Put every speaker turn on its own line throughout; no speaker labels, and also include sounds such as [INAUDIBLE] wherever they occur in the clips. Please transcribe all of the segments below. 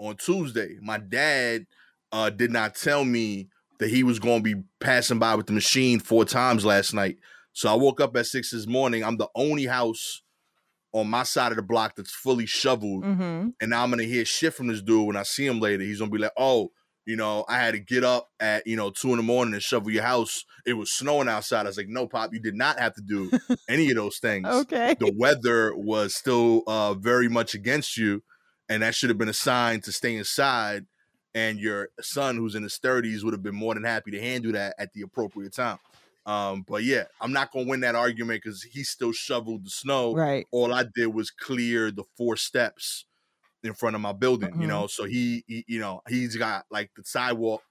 on Tuesday. My dad uh, did not tell me that he was going to be passing by with the machine four times last night. So I woke up at six this morning. I'm the only house on my side of the block that's fully shoveled.
Mm-hmm.
And now I'm gonna hear shit from this dude when I see him later. He's gonna be like, oh, you know, I had to get up at you know two in the morning and shovel your house. It was snowing outside. I was like, no, pop, you did not have to do [LAUGHS] any of those things.
Okay.
The weather was still uh, very much against you, and that should have been a sign to stay inside. And your son, who's in his 30s, would have been more than happy to handle that at the appropriate time. Um, but yeah, I'm not gonna win that argument because he still shoveled the snow.
Right.
All I did was clear the four steps in front of my building.
Mhm.
You know, so he, he, you know, he's got like the sidewalk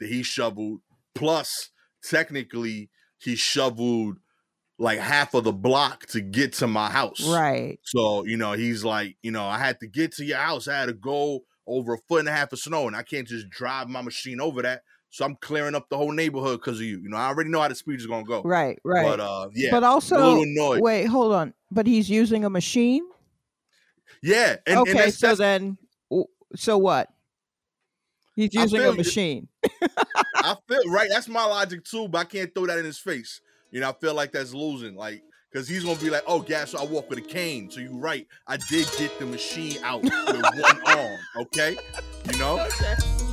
that he shoveled. Plus, technically, he shoveled like half of the block to get to my house.
Right.
So, you know, he's like, you know, I had to get to your house. I had to go over a foot and a half of snow, and I can't just drive my machine over that. So I'm clearing up the whole neighborhood because of you. You know, I already know how the speech is gonna go.
Right. Right.
But uh, yeah,
but also, wait, hold on. But he's using a machine.
Yeah. And,
okay.
and that's,
so
that's,
then, so what? He's using a machine.
I feel right. That's my logic too, but I can't throw that in his face. You know, I feel like that's losing. Like, because he's gonna be like, "Oh, gas, so I walk with a cane." So you're right. I did get the machine out with one [LAUGHS] arm. Okay, you know.
Light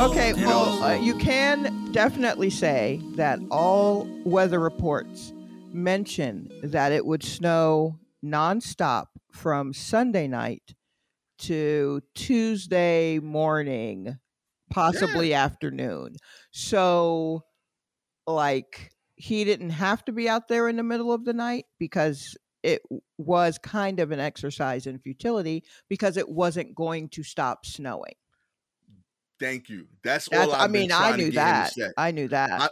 Okay,
You
well, uh, you can definitely say that all weather reports mention that it would snow nonstop from Sunday night to Tuesday morning, possibly afternoon. So, like, he didn't have to be out there in the middle of the night because it was kind of an exercise in futility because it wasn't going to stop snowing.
Thank you. That's,
That's,
all. I've
I mean, I knew
get him to
that. I knew that.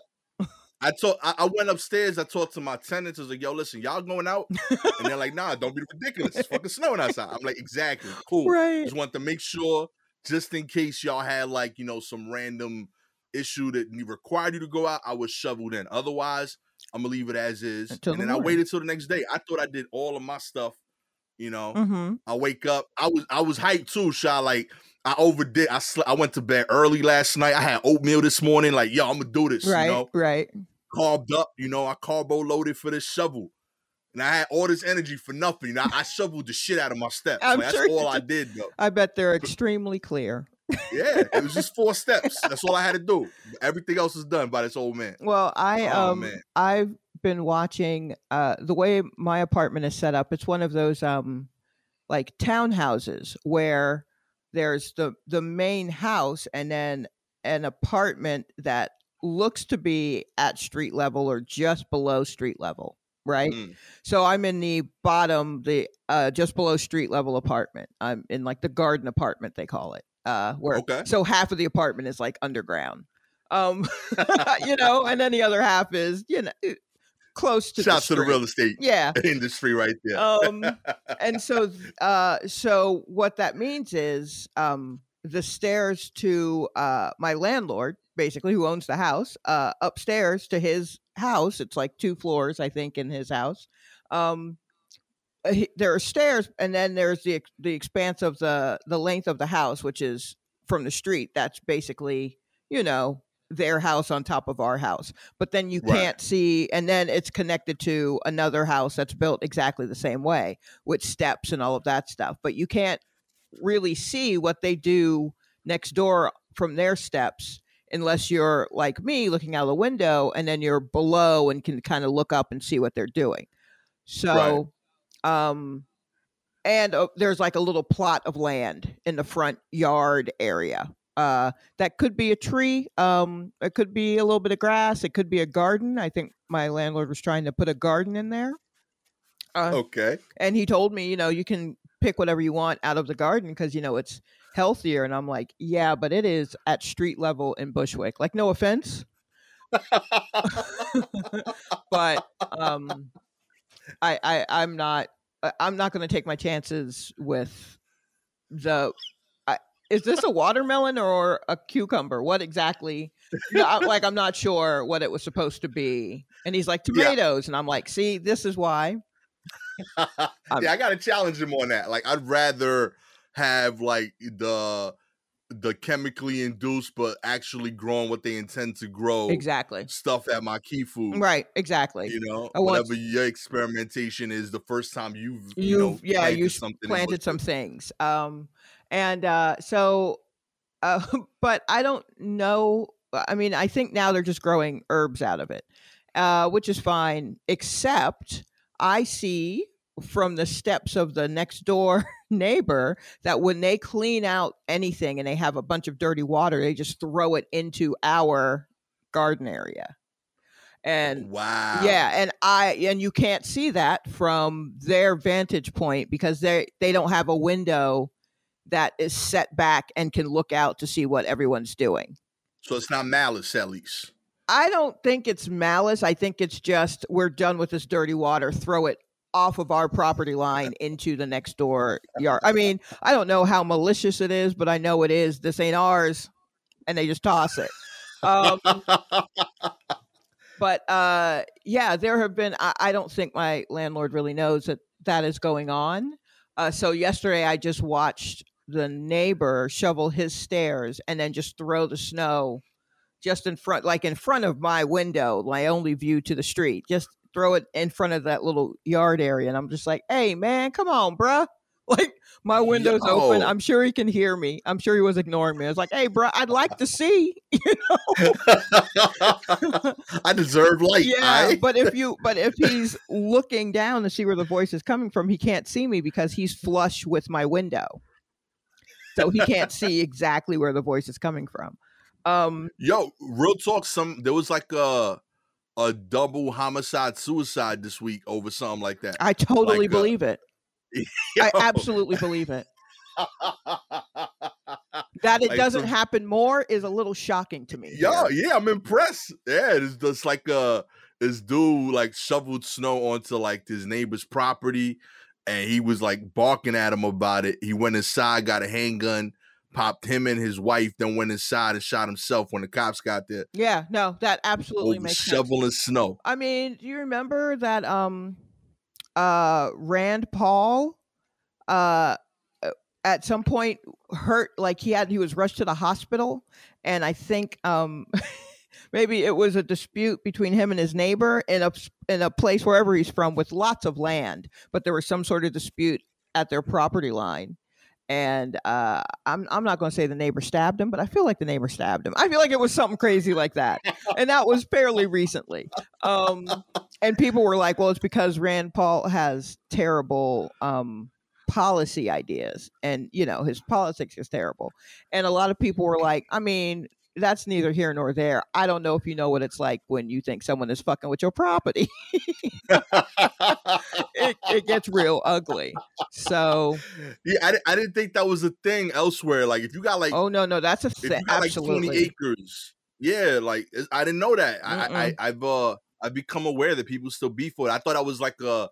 I told I, I went upstairs. I talked to my tenants. I was like, "Yo, listen, y'all going out?" And they're like, "Nah, don't be ridiculous. It's fucking snowing outside." I'm like, "Exactly, [LAUGHS] cool."
right.
Just want to make sure, just in case y'all had like you know some random issue that required you to go out, I was shoveled in. Otherwise, I'm gonna leave it as is.
Until
and
the
then I waited till the next day. I thought I did all of my stuff. You know,
Mm-hmm.
I wake up. I was I was hyped too, Shy. Like I overdid. I sl- I went to bed early last night. I had oatmeal this morning. Like yo, I'm gonna do this.
Right.
You know,
Right.
carved up. You know, I carbo loaded for this shovel. And I had all this energy for nothing. You know, I, I shoveled the shit out of my steps.
I'm
Like,
sure
that's all I
did.
though.
I bet they're [LAUGHS] extremely clear.
Yeah, it was just four [LAUGHS] steps. That's all I had to do. Everything else is done by this old man.
Well, I
Oh,
um
man.
I've been watching uh the way my apartment is set up. It's one of those um like townhouses where there's the the main house and then an apartment that looks to be at street level or just below street level, right?
Mm.
So I'm in the bottom, the uh, just below street level apartment. I'm in like the garden apartment they call it. Uh, where
Okay.
so half of the apartment is like underground, um, [LAUGHS] [LAUGHS] you know, and then the other half is you know close to
Shouts
the
to the real estate
Yeah. [LAUGHS]
industry right there.
Um, [LAUGHS] and so, uh, so what that means is um, the stairs to uh, my landlord, basically, who owns the house, uh, upstairs to his house. It's like two floors, I think, in his house. Um, uh, he- there are stairs, and then there's the the expanse of the the length of the house, which is from the street. That's basically, you know, their house on top of our house. But then you
Right.
can't see, and then it's connected to another house that's built exactly the same way with steps and all of that stuff. But you can't really see what they do next door from their steps unless you're like me looking out of the window and then you're below and can kind of look up and see what they're doing. So, um, and uh, there's like a little plot of land in the front yard area. Uh, that could be a tree. Um, it could be a little bit of grass. It could be a garden. I think my landlord was trying to put a garden in there. Uh,
okay.
and he told me, you know, you can pick whatever you want out of the garden because you know it's healthier. And I'm like, yeah, but it is at street level in Bushwick. Like, no offense. [LAUGHS] but um, I, I I'm not I'm not going to take my chances with the. Is this a watermelon or a cucumber? What exactly? No, like I'm not sure what it was supposed to be. And he's like
Yeah.
tomatoes, and I'm like, see, this is why. [LAUGHS]
Yeah, I gotta challenge him on that. Like, I'd rather have like the the chemically induced but actually growing what they intend to grow
Exactly.
stuff at my key food.
Right. Exactly.
You know,
I want-
whatever your experimentation is, the first time you've you know
You've yeah,
planted
you planted some things. Um, and uh, so, uh, [LAUGHS] but I don't know. I mean, I think now they're just growing herbs out of it, uh, which is fine. Except I see from the steps of the next door [LAUGHS] neighbor that when they clean out anything and they have a bunch of dirty water, they just throw it into our garden area. And
Wow.
yeah, and I and you can't see that from their vantage point because they they don't have a window that is set back and can look out to see what everyone's doing.
So it's not malice, at least.
I don't think it's malice. I think it's just we're done with this dirty water. Throw it off of our property line [LAUGHS] into the next door yard. I mean, I don't know how malicious it is, but I know it is. This ain't ours, and they just toss it. Um, but uh yeah there have been I, I don't think my landlord really knows that that is going on uh so yesterday i just watched the neighbor shovel his stairs and then just throw the snow just in front like in front of my window my only view to the street. Just throw it in front of that little yard area and i'm just like hey man come on bruh. [LAUGHS] Like my window's open. I'm sure he can hear me. I'm sure he was ignoring me. I was like hey bruh i'd like to see [LAUGHS] you know? [LAUGHS]
I deserve light.
yeah
aight?
but if you but if he's looking down to see where the voice is coming from he can't see me because he's flush with my window so he can't see exactly where the voice is coming from um
Yo, real talk. Some there was like a a double homicide suicide this week over something like that.
i totally
Like, uh,
believe it [LAUGHS] i absolutely believe it that it
Like
doesn't
some-
happen more is a little shocking to me
Yo,
here.
yeah, I'm impressed. Yeah, it's just like uh this dude like shoveled snow onto like his neighbor's property and he was like barking at him about it. He went inside, got a handgun, popped him and his wife, then went inside and shot himself when the cops got there.
yeah no that absolutely makes sense
shoveling snow.
I mean, do you remember that um uh Rand Paul uh uh, at some point hurt like he had he was rushed to the hospital and I think um [LAUGHS] maybe it was a dispute between him and his neighbor in a in a place wherever he's from with lots of land, but there was some sort of dispute at their property line. And uh, I'm I'm not going to say the neighbor stabbed him, but I feel like the neighbor stabbed him. I feel like it was something crazy like that, and that was fairly recently. Um, and people were like, "Well, it's because Rand Paul has terrible um, policy ideas, and you know his politics is terrible." And a lot of people were like, "I mean, that's neither here nor there. I don't know if you know what it's like when you think someone is fucking with your property. [LAUGHS] it, it gets real ugly. So,
yeah, I, I didn't think that was a thing elsewhere. Like if you got like
oh no, no, that's a
you
thing.
like
Absolutely.
20 acres, yeah, like I didn't know that. I, I. I've uh I've become aware that people still beef for it. I thought I was like a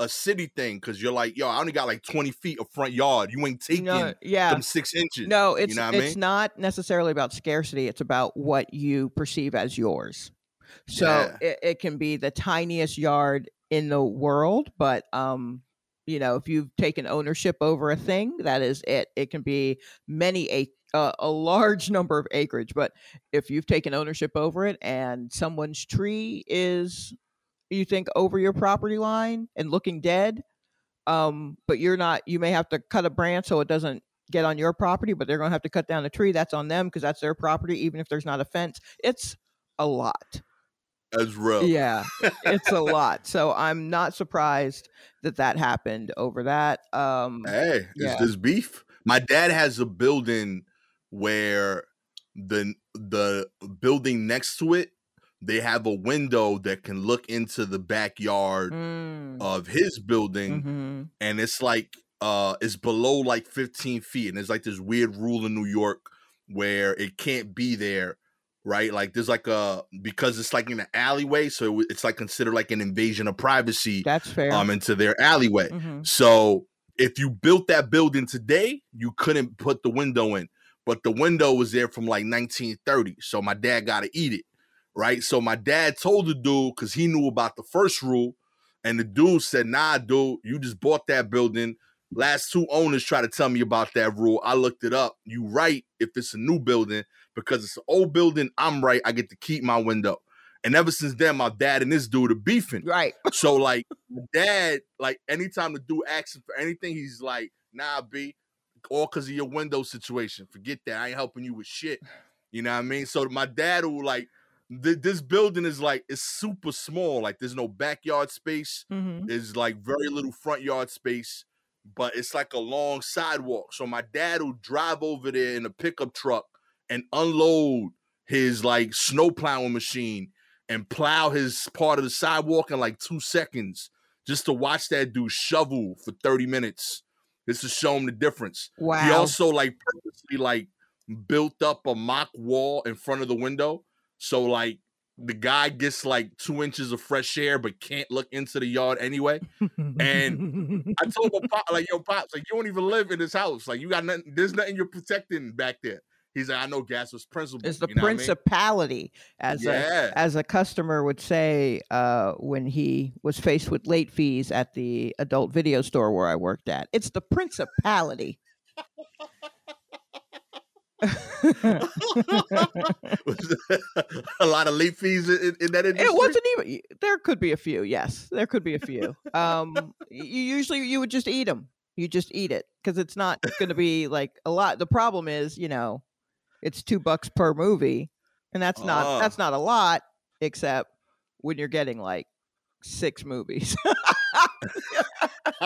a city thing because you're like, yo, I only got like 20 feet of front yard. You ain't taking
no, yeah.
them six inches.
No, it's
know what I
it's
mean?
not necessarily about scarcity. It's about what you perceive as yours. So
Yeah.
it, it can be the tiniest yard in the world, but um, you know, if you've taken ownership over a thing, that is it. It can be many a uh, a large [LAUGHS] number of acreage, but if you've taken ownership over it and someone's tree is you think over your property line and looking dead, um, but you're not, you may have to cut a branch so it doesn't get on your property, but they're going to have to cut down a tree. That's on them because that's their property, even if there's not a fence. It's a lot.
As well
Yeah, it's a [LAUGHS] lot. So I'm not surprised that that happened over that. Um,
Hey,
Yeah.
it's this beef. My dad has a building where the the building next to it, they have a window that can look into the backyard
mm,
of his building,
mhm.
and it's like uh it's below like 15 feet, and it's like this weird rule in New York where it can't be there right? Like there's like a because it's like in an alleyway, so it's like considered like an invasion of privacy
That's fair.
um into their alleyway.
Mhm.
So if you built that building today, you couldn't put the window in, but the window was there from like 1930. So my dad got to eat it, right? So my dad told the dude because he knew about the first rule, and the dude said, "Nah, dude, you just bought that building." Last two owners tried to tell me about that rule. I looked it up. You right if it's a new building because it's an old building. I'm right. I get to keep my window. And ever since then, my dad and this dude are beefing.
right. [LAUGHS]
So like dad, like anytime the dude asks him for anything, he's like, nah, B, all because of your window situation. Forget that. I ain't helping you with shit. You know what I mean? So my dad will like th- this building is like it's super small. Like there's no backyard space.
hmm
There's like very little front yard space, but it's like a long sidewalk. So my dad will drive over there in a pickup truck and unload his like snow plowing machine and plow his part of the sidewalk in like two seconds just to watch that dude shovel for 30 minutes. Just to show him the difference.
Wow.
He also like purposely like built up a mock wall in front of the window. So like the guy gets like two inches of fresh air but can't look into the yard anyway. and I told my pop, like, yo, pops, like you don't even live in this house. Like you got nothing, there's nothing you're protecting back there. He's like, I know gas was principle.
it's the
you know what I mean?
principality, as a as a customer would say uh, when he was faced with late fees at the adult video store where I worked at. It's the principality.
A lot of late fees in, in that industry.
It wasn't even. There could be a few. Yes, there could be a few. Um, you usually you would just eat them. You just eat it because it's not going to be like a lot. The problem is, you know, it's two bucks per movie, and that's not
Ah.
that's not a lot, except when you're getting like six movies. [LAUGHS] [LAUGHS]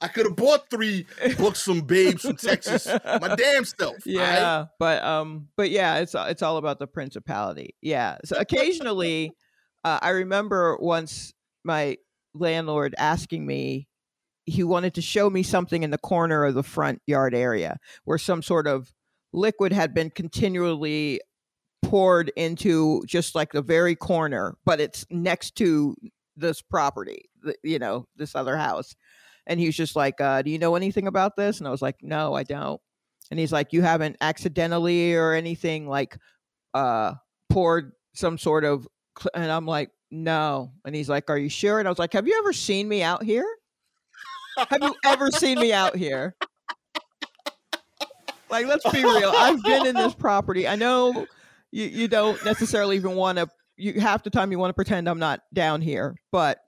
I could have bought three books from babes from Texas. My damn self. all right? [LAUGHS]
yeah but um but yeah it's it's all about the principality yeah so occasionally uh, i remember once my landlord asking me he wanted to show me something in the corner of the front yard area where some sort of liquid had been continually poured into just like the very corner but it's next to this property you know this other house. And he was just like uh, do you know anything about this? And i was like no i don't. And he's like you haven't accidentally or anything like uh poured some sort of cl-" and i'm like no. And he's like are you sure? And i was like have you ever seen me out here? Have you ever seen me out here? Like let's be real i've been in this [LAUGHS] property. I know you, you don't necessarily even want to you half the time you want to pretend i'm not down here but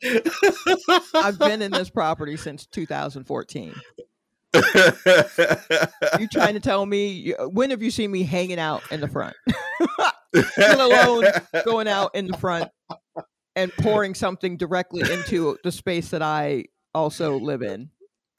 i've been in this [LAUGHS] property since 2014 you trying to tell me uh, when have you seen me hanging out in the front? [LAUGHS] Let alone going out in the front and pouring something directly into the space that i also live in [LAUGHS]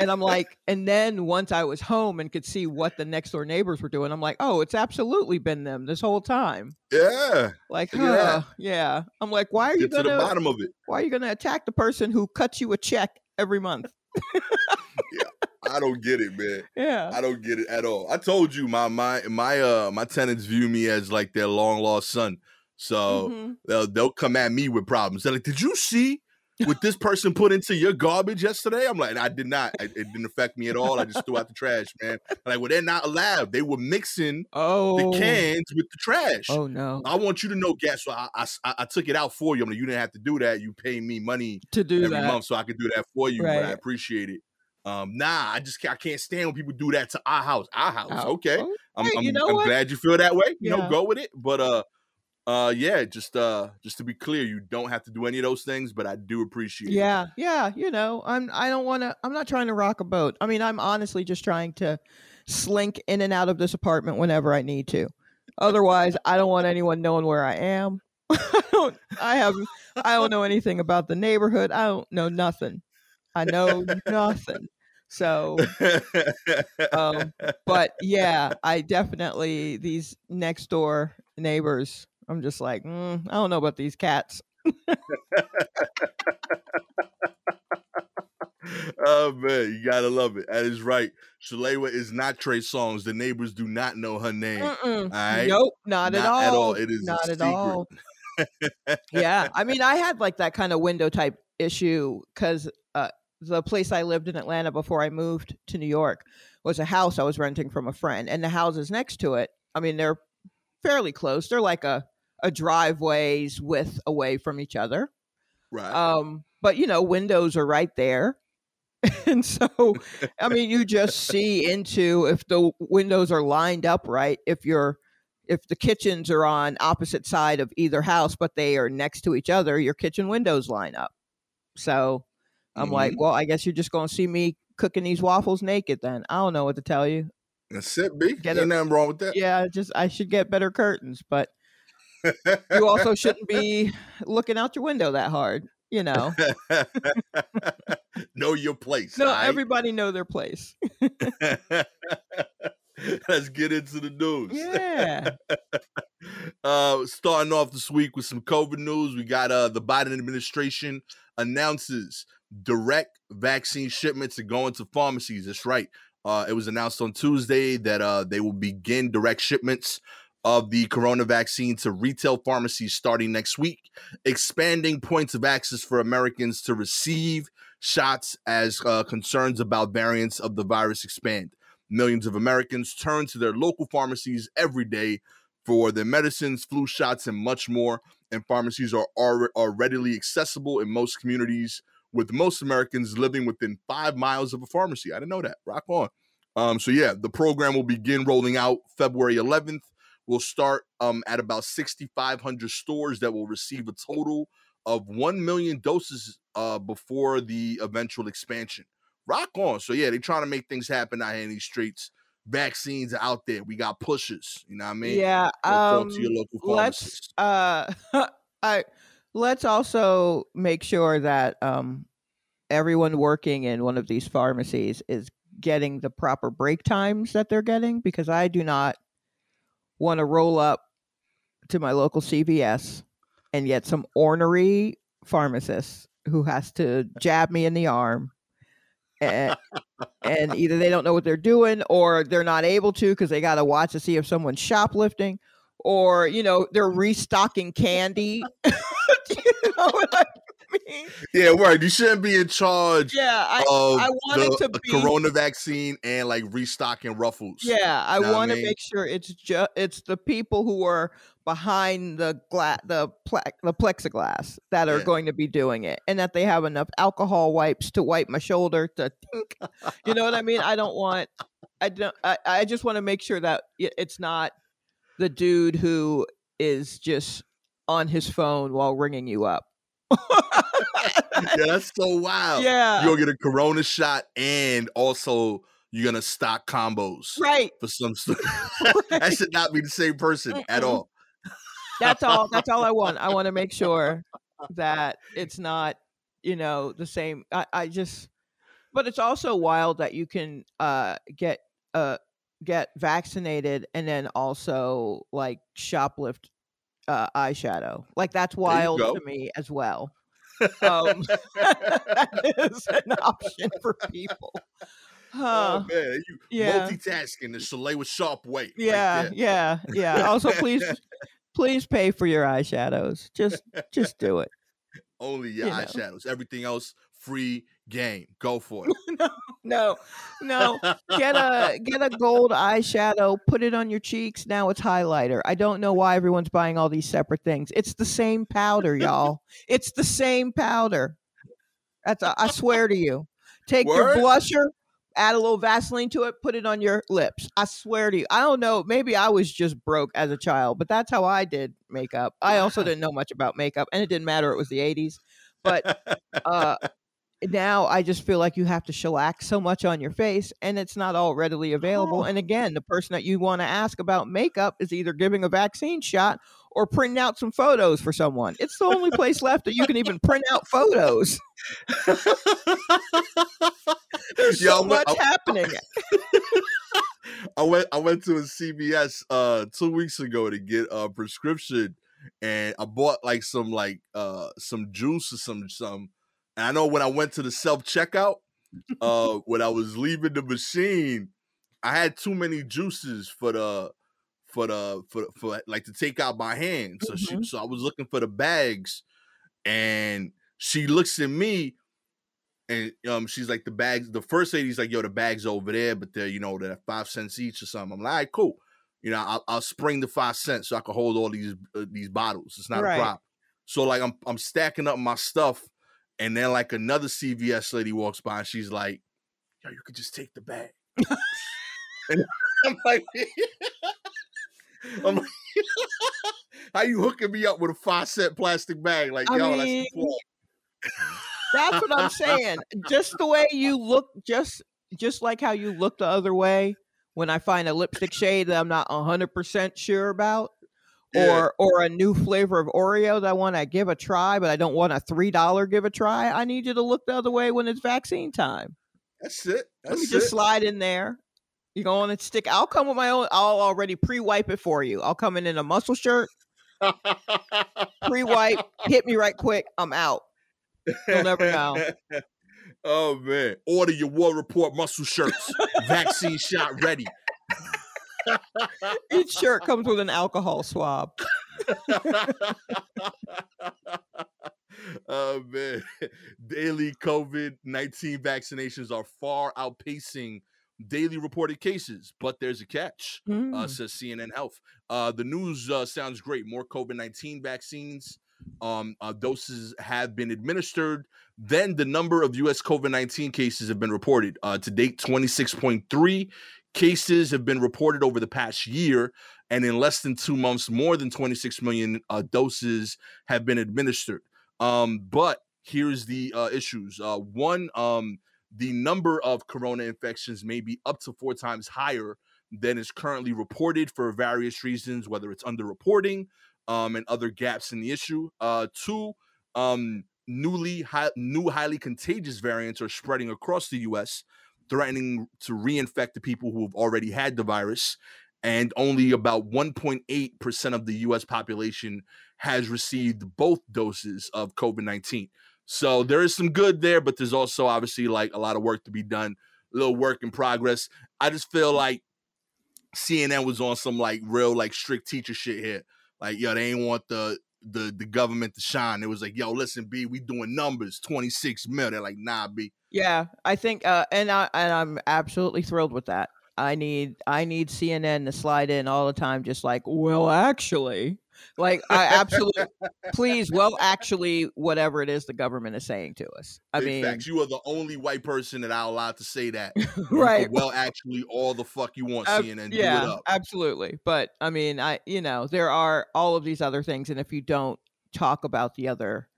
and i'm like and then once i was home and could see what the next door neighbors were doing i'm like oh it's absolutely been them this whole time
yeah.
like huh, yeah i'm like why are you
Get to the bottom of it.
why are you gonna attack the person who cuts you a check every month [LAUGHS] yeah,
I don't get it, man. [LAUGHS]
yeah
I don't get it at all. I told you my my my uh my tenants view me as like their long lost son. So
Mhm.
they'll they'll come at me with problems. They're like, "Did you see what this person put into your garbage yesterday?" I'm like, "I did not. It, didn't affect me at all. I just threw out the trash, man." Like, well, they're not allowed. They were mixing
oh
the cans with the trash.
oh no
I want you to know, guess what? I, I I- I took it out for you. I'm like, you didn't have to do that. You pay me money
to do
every
that
month, so I can do that for you. But I appreciate it. Um, nah, I just can't, I can't stand when people do that to our house. Our house, okay.
oh,
I'm,
hey,
I'm,
you know
I'm glad you feel that way. You
Yeah.
know, go with it. But uh, uh, yeah, just uh, just to be clear, you don't have to do any of those things. But I do appreciate. it.
Yeah, yeah, you know, I'm I don't want to I'm not trying to rock a boat. I mean, I'm honestly just trying to slink in and out of this apartment whenever I need to. Otherwise, I don't want anyone knowing where I am. [LAUGHS] I don't I have I don't know anything about the neighborhood. I don't know nothing. I know nothing. So, um but yeah, I definitely these next door neighbors. I'm just like, mm, I don't know about these cats. [LAUGHS]
oh man, you gotta love it. That is right. Shalewa is not Trey Songz. The neighbors do not know her name.
Mm-mm.
right.
Nope, not, at all.
At all. It is
not at all. [LAUGHS] yeah, I mean, I had like that kind of window type issue because uh, the place I lived in Atlanta before I moved to New York was a house I was renting from a friend, and the houses next to it. I mean, they're fairly close. They're like a a driveway's width away from each other.
Right.
Um, but you know, windows are right there. [LAUGHS] and so, [LAUGHS] I mean, you just see into if the windows are lined up right, if you're if the kitchens are on opposite side of either house, but they are next to each other, your kitchen windows line up. So I'm like, well, I guess you're just gonna see me cooking these waffles naked then. I don't know what to tell you.
That's it, B.
Get
Ain't
it-
nothing wrong with that.
Yeah, just I should get better curtains, but you [LAUGHS] also shouldn't be looking out your window that hard, you know. [LAUGHS]
know your place.
No,
alright?
everybody know their place. [LAUGHS]
Let's get into the news.
Yeah.
uh, starting off this week with some COVID news, we got uh, the Biden administration announces direct vaccine shipments are going to pharmacies. That's right. Uh, it was announced on Tuesday that uh, they will begin direct shipments of the corona vaccine to retail pharmacies starting next week, expanding points of access for Americans to receive shots as uh, concerns about variants of the virus expand. Millions of Americans turn to their local pharmacies every day for their medicines, flu shots, and much more. And pharmacies are, are, are readily accessible in most communities, with most Americans living within five miles of a pharmacy. I didn't know that. Rock on. Um, so yeah, the program will begin rolling out February 11th. We'll start um, at about 6,500 stores that will receive a total of 1 million doses uh, before the eventual expansion. Rock on. So yeah, they're trying to make things happen out here in these streets. Vaccines out there. We got pushes. You know what I mean?
yeah.
Go
Um,
to your local
let's uh [LAUGHS] I let's also make sure that um everyone working in one of these pharmacies is getting the proper break times that they're getting because I do not want to roll up to my local CVS and get some ornery pharmacist who has to jab me in the arm. And, and either they don't know what they're doing or they're not able to because they got to watch to see if someone's shoplifting or you know they're restocking candy. [LAUGHS] you know mean? [LAUGHS]
Yeah, right. You shouldn't be in charge
Yeah, I I want it
the
to be-
corona vaccine and like restocking ruffles.
yeah, I
Know I
want to
mean?
make sure it's just it's the people who are behind the gla- the ple- the plexiglass that are
Yeah.
going to be doing it, and that they have enough alcohol wipes to wipe my shoulder to. You know what I mean? I don't want. I don't. I, I just want to make sure that it's not the dude who is just on his phone while ringing you up. [LAUGHS]
yeah, that's so wild.
yeah.
You're gonna get a corona shot and also you're gonna stock combos
Right.
for some stuff. [LAUGHS] [LAUGHS] that should not be the same person at
Mm-mm.
all.
That's all. That's all I want. I want to make sure that it's not, you know, the same. I, I just, but it's also wild that you can uh get uh get vaccinated and then also like shoplift uh eyeshadow. Like that's wild to me as well. Um, [LAUGHS] [LAUGHS] that is an option for people. Huh.
oh man, you
yeah.
multitasking the Chalet with sharp weight.
Yeah, yeah, yeah. Also, please, [LAUGHS] please pay for your eyeshadows. Just, just do it.
Only your
you know.
eyeshadows. Everything else, free game. Go for it. [LAUGHS]
No, no. no. Get a [LAUGHS] get a gold eyeshadow. Put it on your cheeks. Now it's highlighter. I don't know why everyone's buying all these separate things. It's the same powder, y'all. it's the same powder. That's a, I swear to you. Take
Word?
your blusher, add a little Vaseline to it, put it on your lips. I swear to you. I don't know. Maybe I was just broke as a child, but that's how I did makeup. I also [LAUGHS] didn't know much about makeup, and it didn't matter. It was the '80s. But uh, now I just feel like you have to shellac so much on your face, and it's not all readily available.
Oh.
And again, the person that you want to ask about makeup is either giving a vaccine shot or printing out some photos for someone. It's the only place left that you can even print out photos. [LAUGHS] There's
Yo,
so much
I-
happening. [LAUGHS]
I went I went to a CVS uh two weeks ago to get a prescription and I bought like some like uh some juice or some some and I know when I went to the self checkout uh, [LAUGHS] when I was leaving the machine, I had too many juices for the for the for for like to take out my hand. So she
Mhm.
so I was looking for the bags, and she looks at me. And um, she's like the bags. The first lady's like, "Yo, the bags over there, but they're you know they're five cents each or something." I'm like, "All right, cool." You know, I'll, I'll spring the five cents so I can hold all these uh, these bottles. It's not
Right.
a problem. So like I'm I'm stacking up my stuff, and then like another CVS lady walks by and she's like, "Yo, you could just take the bag." and [LAUGHS] I'm like, [LAUGHS] I'm like, [LAUGHS] how you hooking me up with a five cent plastic bag? Like,
I
yo,
mean,
that's the
That's what I'm saying. Just the way you look, just just like how you look the other way when I find a lipstick shade that I'm not hundred percent sure about,
Yeah.
or or a new flavor of Oreo that I want to give a try, but I don't want a three dollar give a try. I need you to look the other way when it's vaccine time.
That's it.
Let me
That's
just
it.
slide in there. You go on and stick. I'll come with my own. I'll already pre-wipe it for you. I'll come in in a muscle shirt, [LAUGHS] pre-wipe, hit me right quick. I'm out. You'll never know. [LAUGHS]
oh man! Order your war report muscle shirts. Vaccine shot ready.
Each shirt comes with an alcohol swab.
oh man! Daily COVID nineteen vaccinations are far outpacing daily reported cases, but there's a catch. uh,
Mm.
says CNN Health. Uh, the news uh, sounds great. More COVID 19 vaccines um, uh, doses have been administered. Then the number of U.S. COVID 19 cases have been reported. Uh, to date, 26.3 cases have been reported over the past year. And in less than two months, more than 26 million uh, doses have been administered. Um, but here's the uh, issues. Uh, one, um, the number of corona infections may be up to four times higher than is currently reported for various reasons, whether it's underreporting um, and other gaps in the issue. Uh, two, um, newly high, new highly contagious variants are spreading across the U.S., threatening to reinfect the people who have already had the virus. And only about 1.8% of the U.S. population has received both doses of COVID 19. So there is some good there, but there's also obviously like a lot of work to be done, a little work in progress. I just feel like CNN was on some like real like strict teacher shit here. Like, yo, they ain't want the the the government to shine. It was like, yo, listen, B, we doing numbers, 26 mil. They're like, nah, B.
Yeah, I think, uh, and I and I'm absolutely thrilled with that. I need I need CNN to slide in all the time, just like, well, actually, like I absolutely, [LAUGHS] please, well, actually, whatever it is the government is saying to us. I
Big
mean,
facts. You are the only white person that I allowed to say that. [LAUGHS]
Right?
Well, actually, all the fuck you want,
Ab-
CNN. Do it
yeah,
up.
absolutely. But I mean, I you know there are all of these other things, and if you don't talk about the other,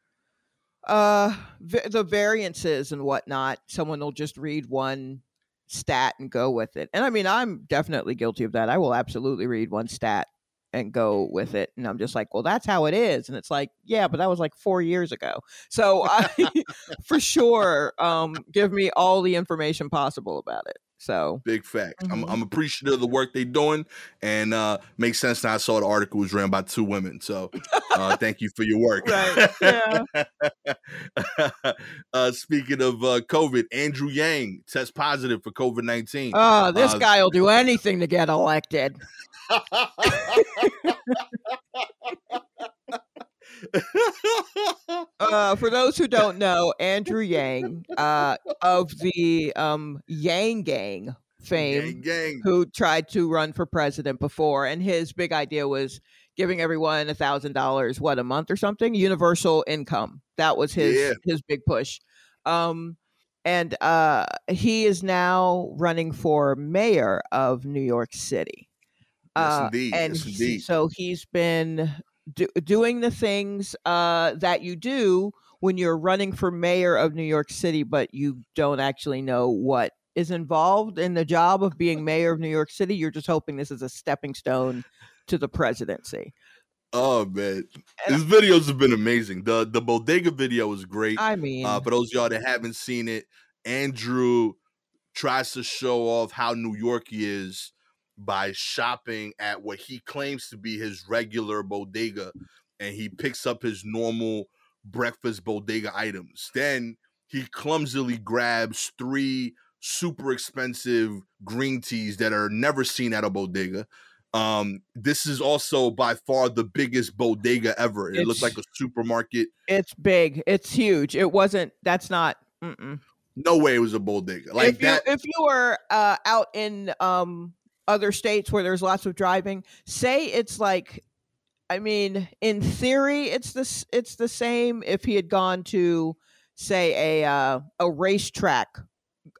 uh, v- the variances and whatnot, someone will just read one stat and go with it. And I mean, I'm definitely guilty of that. I will absolutely read one stat and go with it, and I'm just like, well, that's how it is. And it's like, yeah, but that was like four years ago. So [LAUGHS] I, for sure, um, give me all the information possible about it. So
Big facts. I'm,
Mhm.
I'm appreciative of the work they're doing, and uh makes sense. Now I saw the article was written by two women, so uh thank you for your work.
Right, yeah. [LAUGHS]
uh, speaking of uh, COVID, Andrew Yang test positive for COVID nineteen.
Oh, this
Uh,
guy will do anything to get elected. Uh, for those who don't know, Andrew Yang uh, of the um, Yang Gang fame,
gang, gang.
who tried to run for president before, and his big idea was giving everyone a thousand dollars, what a month or something, universal income. That was his
Yeah.
his big push. Um, and uh, he is now running for mayor of New York City.
Yes,
Uh,
indeed.
and
yes, indeed.
so he's been do, doing the things uh, that you do when you're running for mayor of New York City, but you don't actually know what is involved in the job of being mayor of New York City. You're just hoping this is a stepping stone to the presidency.
Oh man, his videos have been amazing. The the bodega video was great.
I mean,
Uh, for those of y'all that haven't seen it, Andrew tries to show off how New York he is by shopping at what he claims to be his regular bodega, and he picks up his normal breakfast bodega items. Then he clumsily grabs three super expensive green teas that are never seen at a bodega. Um, this is also by far the biggest bodega ever. It
It's-
like a supermarket.
It's big. It's huge. It wasn't. That's not. Mm-mm.
No way it was a bodega like
if you
that.
if you were uh, out in um other states where there's lots of driving, say it's like, I mean, in theory, it's this it's the same. If he had gone to say a uh, a RaceTrac,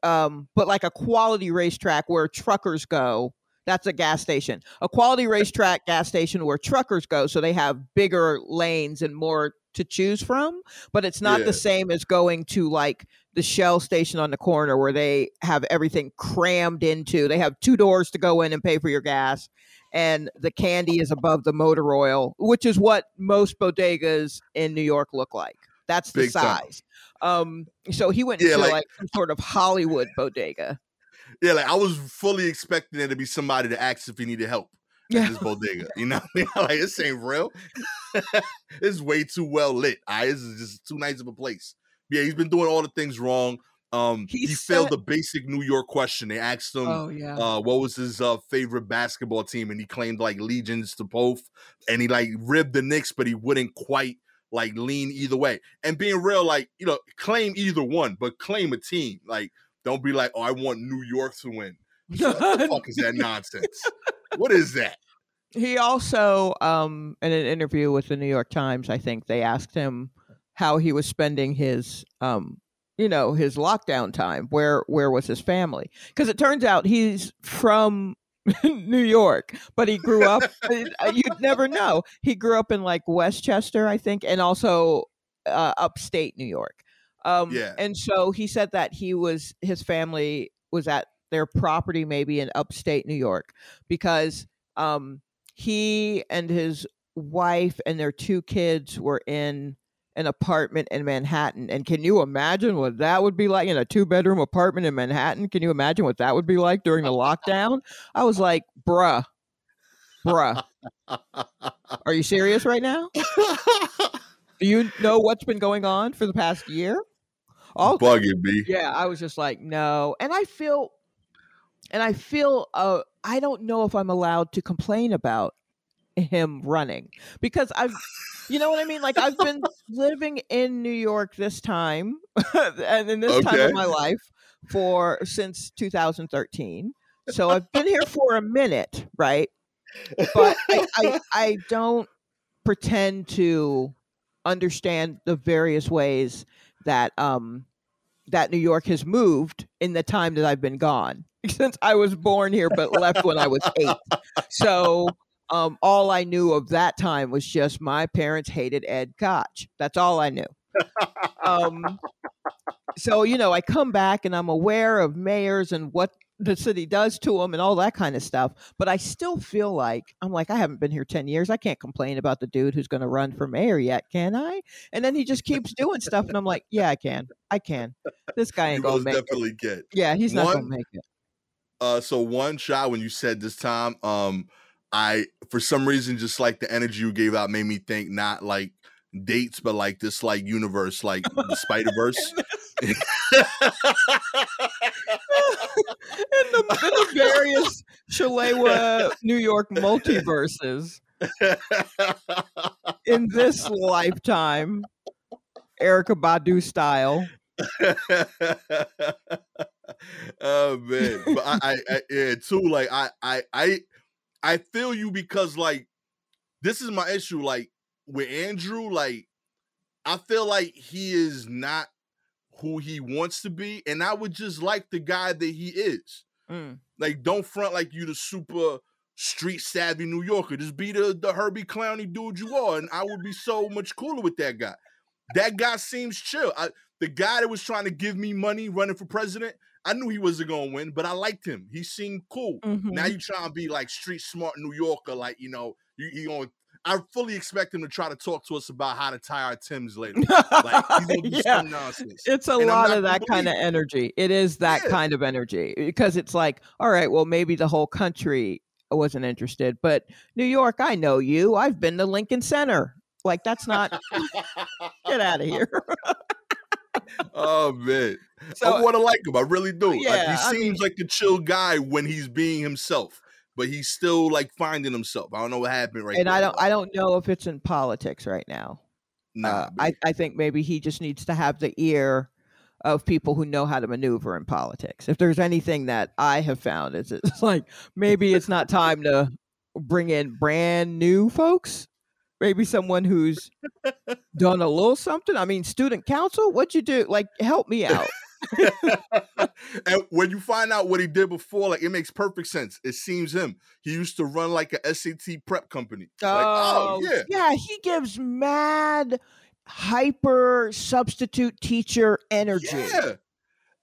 um, but like a quality RaceTrac where truckers go. That's a gas station. A quality RaceTrac gas station where truckers go, so they have bigger lanes and more to choose from. But it's not
Yeah.
the same as going to like the Shell station on the corner where they have everything crammed into. They have two doors to go in and pay for your gas, and the candy is above the motor oil, which is what most bodegas in New York look like. That's the
Big
size. Um, so he went
Yeah,
into
like-
like, some sort of Hollywood bodega.
Yeah, like I was fully expecting there to be somebody to ask if he needed help
Yeah.
this bodega. You know, what I mean? [LAUGHS] like this ain't real. [LAUGHS] it's way too well lit. I this is just too nice of a place. Yeah, he's been doing all the things wrong. Um,
He
he, failed
said-
the basic New York question. They asked him,
Oh yeah.
uh, what was his uh, favorite basketball team, and he claimed like legions to both, and he like ribbed the Knicks, but he wouldn't quite like lean either way. And being real, like you know, claim either one, but claim a team. Like, don't be like, oh, I want New York to win. [LAUGHS] What the fuck is that nonsense? what is that?
He also, um, in an interview with the New York Times, I think they asked him how he was spending his, um, you know, his lockdown time. Where where was his family? Because it turns out he's from [LAUGHS] New York, but he grew up. [LAUGHS] uh, you'd never know. He grew up in like Westchester, I think, and also uh, upstate New York. Um,
Yeah.
And so he said that he was his family was at their property maybe in upstate New York because um, he and his wife and their two kids were in an apartment in Manhattan. And can you imagine what that would be like in a two bedroom apartment in Manhattan? Can you imagine what that would be like during the lockdown? I was like, bruh, bruh, are you serious right now? Do you know what's been going on for the past year? All
Bugging me.
yeah, I was just like, no. And I feel, and I feel, uh, I don't know if I'm allowed to complain about him running because I've, you know what I mean? Like I've been [LAUGHS] living in New York this time [LAUGHS] and in this time of my life for since 2013. So I've been here for a minute, right? But I, I, [LAUGHS] I don't pretend to understand the various ways that um that New York has moved in the time that I've been gone [LAUGHS] since I was born here but left when I was 8. So um all I knew of that time was just my parents hated Ed Koch. That's all I knew. Um so you know, I come back and I'm aware of mayors and what the city does to them and all that kind of stuff. But I still feel like I'm like I haven't been here ten years. I can't complain about the dude who's going to run for mayor yet, can I? And then he just keeps doing stuff, and I'm like, yeah, I can, I can. This guy ain't gonna
most
make it.
definitely get.
Yeah, he's not gonna make it.
Uh, so one shot when you said this time, um, I for some reason just like the energy you gave out made me think not like dates, but like this like universe, like [LAUGHS] the Spider Verse. [LAUGHS]
in, the, in the various Shalewa, New York multiverses in this lifetime, Erykah Badu style. [LAUGHS]
oh man, but I, I, [LAUGHS] I yeah, too. Like I, I, I, I feel you because like this is my issue. Like with Andrew, like I feel like he is not who he wants to be, and I would just like the guy that he is.
Mm.
Like, don't front like you the super street savvy New Yorker. Just be the the Herbie Clowny dude you are, and I would be so much cooler with that guy. That guy seems chill. I, the guy that was trying to give me money running for president, I knew he wasn't gonna win, but I liked him. He seemed cool. Now
Mhm.
you trying to be like street smart New Yorker, like you know, you you going. I fully expect him to try to talk to us about how to tie our Tims later. Like [LAUGHS] he's gonna do
yeah.
nonsense.
It's a
and
lot of that kind of energy. It is that
Yeah.
kind of energy because it's like, all right, well, maybe the whole country wasn't interested, but New York, I know you. I've been to Lincoln Center. Like, that's not, [LAUGHS] [LAUGHS] get out of here.
Oh man,
So-
I want to like him. I really do. Like,
Yeah,
he
I
seems like a chill guy when he's being himself, but he's still like finding himself. I don't know what happened right
and
there.
I don't I don't know if it's in politics right now.
Nah,
uh, I, I think maybe he just needs to have the ear of people who know how to maneuver in politics. If there's anything that I have found, is it's [LAUGHS] like maybe it's not time to bring in brand new folks. Maybe someone who's [LAUGHS] done a little something. I mean, student council, what'd you do? Like, help me out. [LAUGHS]
and when you find out what he did before, like it makes perfect sense. It seems him. He used to run like a SAT prep company. Like, oh, oh yeah,
yeah. He gives mad hyper substitute teacher energy.
Yeah.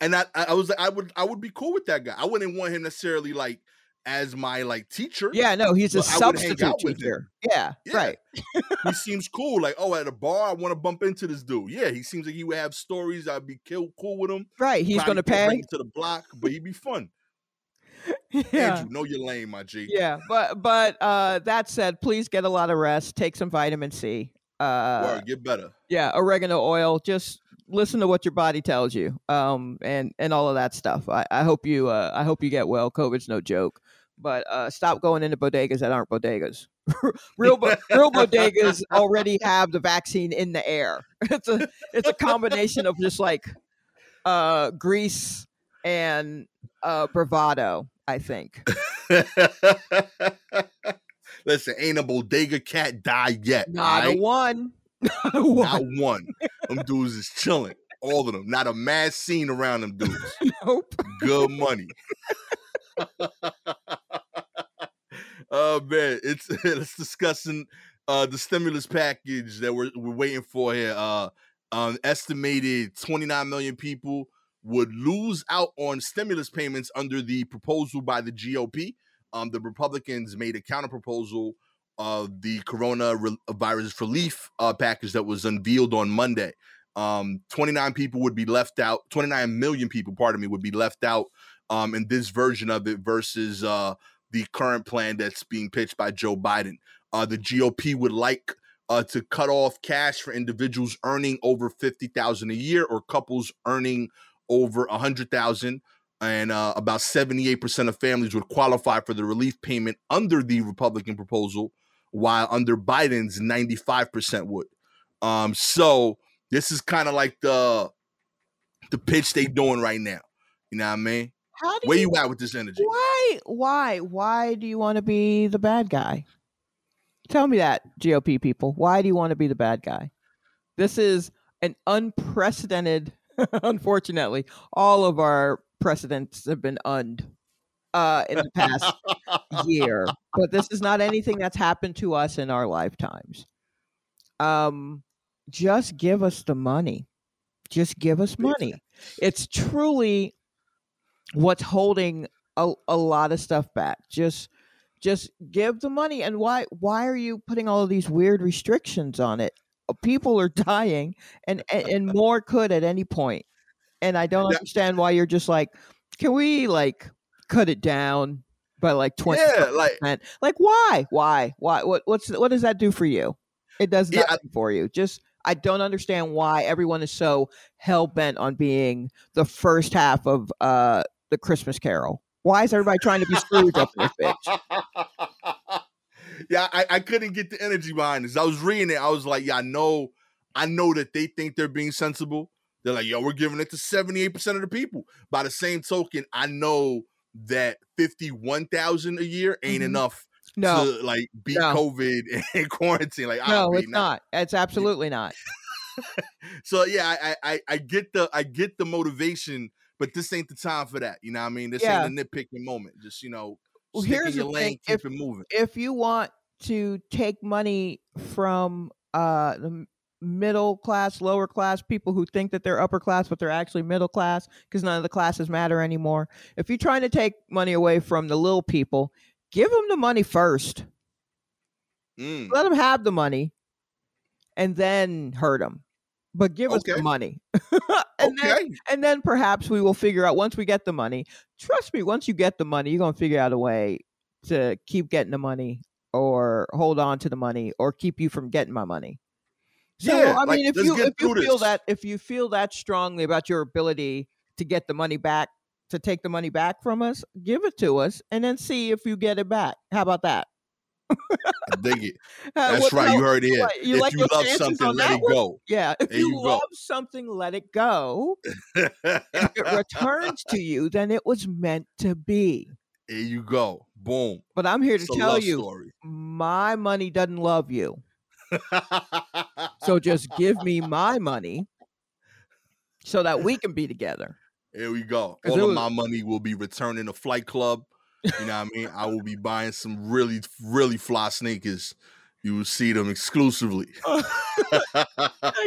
And I, I I was like, I would, I would be cool with that guy. I wouldn't want him necessarily like as my like teacher.
Yeah, no, he's a
But I would hang
substitute teacher. Yeah,
Yeah.
right. [LAUGHS]
he seems cool. Like, oh, at a bar, I want to bump into this dude. Yeah, he seems like he would have stories. I'd be kill, cool with him.
Right. He's
Probably
going to
can't
pay.
to the block, but he'd be fun. [LAUGHS]
Yeah.
Andrew, know your lane, my G.
Yeah, but but uh that said, please get a lot of rest, take some vitamin C. Uh
Word, get better.
yeah, oregano oil, just listen to what your body tells you. Um and and all of that stuff. I, I hope you uh I hope you get well. COVID's no joke. But uh stop going into bodegas that aren't bodegas. [LAUGHS] real bo- real bodegas [LAUGHS] already have the vaccine in the air. [LAUGHS] It's a it's a combination of just like uh grease and uh bravado, I think.
Listen, ain't a bodega cat die yet.
Not a one. [LAUGHS] Not one.
one. them dudes is chilling. All of them. Not a mad scene around them dudes. [LAUGHS]
Nope.
Good money. [LAUGHS] Oh man, it's it's discussing uh the stimulus package that we're we're waiting for here. Uh um estimated 29 million people would lose out on stimulus payments under the proposal by the GOP. Um the Republicans made a counter proposal of the coronavirus relief uh, package that was unveiled on Monday. Um 29 people would be left out, 29 million people, pardon me, would be left out um in this version of it versus uh the current plan that's being pitched by Joe Biden. Uh, the GOP would like uh, to cut off cash for individuals earning over fifty thousand a year or couples earning over a hundred thousand, and uh, about seventy-eight percent of families would qualify for the relief payment under the Republican proposal, while under Biden's ninety-five percent would. Um, so this is kind of like the the pitch they doing right now. You know what I mean?
How do
Where
you,
you at with this energy?
why why why do you want to be the bad guy? Tell me that, GOP people. Why do you want to be the bad guy? This is an unprecedented [LAUGHS] unfortunately, all of our precedents have been und uh in the past year. [LAUGHS] But this is not anything that's happened to us in our lifetimes. Um just give us the money. Just give us money. It's truly what's holding a, a lot of stuff back. Just just give the money and why why are you putting all of these weird restrictions on it? Uh, People are [LAUGHS] dying and and, and more could at any point. And I don't understand why you're just like can we like cut it down by like 20
Yeah, like.
Like why? Why? Why? What? What's what does that do for you? It does
Yeah,
nothing for you. Just I don't understand why everyone is so hell bent on being the first half of uh the Christmas Carol. Why is everybody trying to be screwed up in this bitch? [LAUGHS]
yeah, I, I couldn't get the energy behind this. I was reading it. I was like, yeah, I know, I know that they think they're being sensible. They're like, yo, we're giving it to 78% of the people. By the same token, I know that 51,000 a year ain't
Mhm.
enough
No,
to like beat
No.
COVID [LAUGHS] and quarantine. Like,
no, it's
nah.
not. It's absolutely not. [LAUGHS]
So yeah, I, I I- get the I get the motivation, but this ain't the time for that. You know what I mean? This
Yeah.
ain't a nitpicking moment. Just you know,
Well, here's
your
the
lane,
thing.
keep
If
it moving.
if you want to take money from uh middle class, lower class people who think that they're upper class but they're actually middle class because none of the classes matter anymore. If you're trying to take money away from the little people, give them the money first.
Mm.
Let them have the money and then hurt them. But give us the money. [LAUGHS] and then
Okay.
and then perhaps we will figure out once we get the money. Trust me, once you get the money, you're gonna figure out a way to keep getting the money or hold on to the money or keep you from getting my money. So
Yeah,
I
like,
mean, if you if you feel
this.
that if you feel that strongly about your ability to get the money back, to take the money back from us, give it to us, and then see if you get it back. How about that?
I dig it. [LAUGHS] That's
what-
right.
how-
You heard it
what, you
if
like
you love something, let it go.
Yeah, if you,
you go.
love something, let it go. If it [LAUGHS] returns to you, then it was meant to be.
There you go. Boom.
But I'm here to
It's
tell you,
story.
my money doesn't love you. So just give me my money so that we can be together.
Here we go. All of
was-
my money will be returning to Flight Club. You know what I mean? I will be buying some really, really fly sneakers. You will see them exclusively. [LAUGHS]
I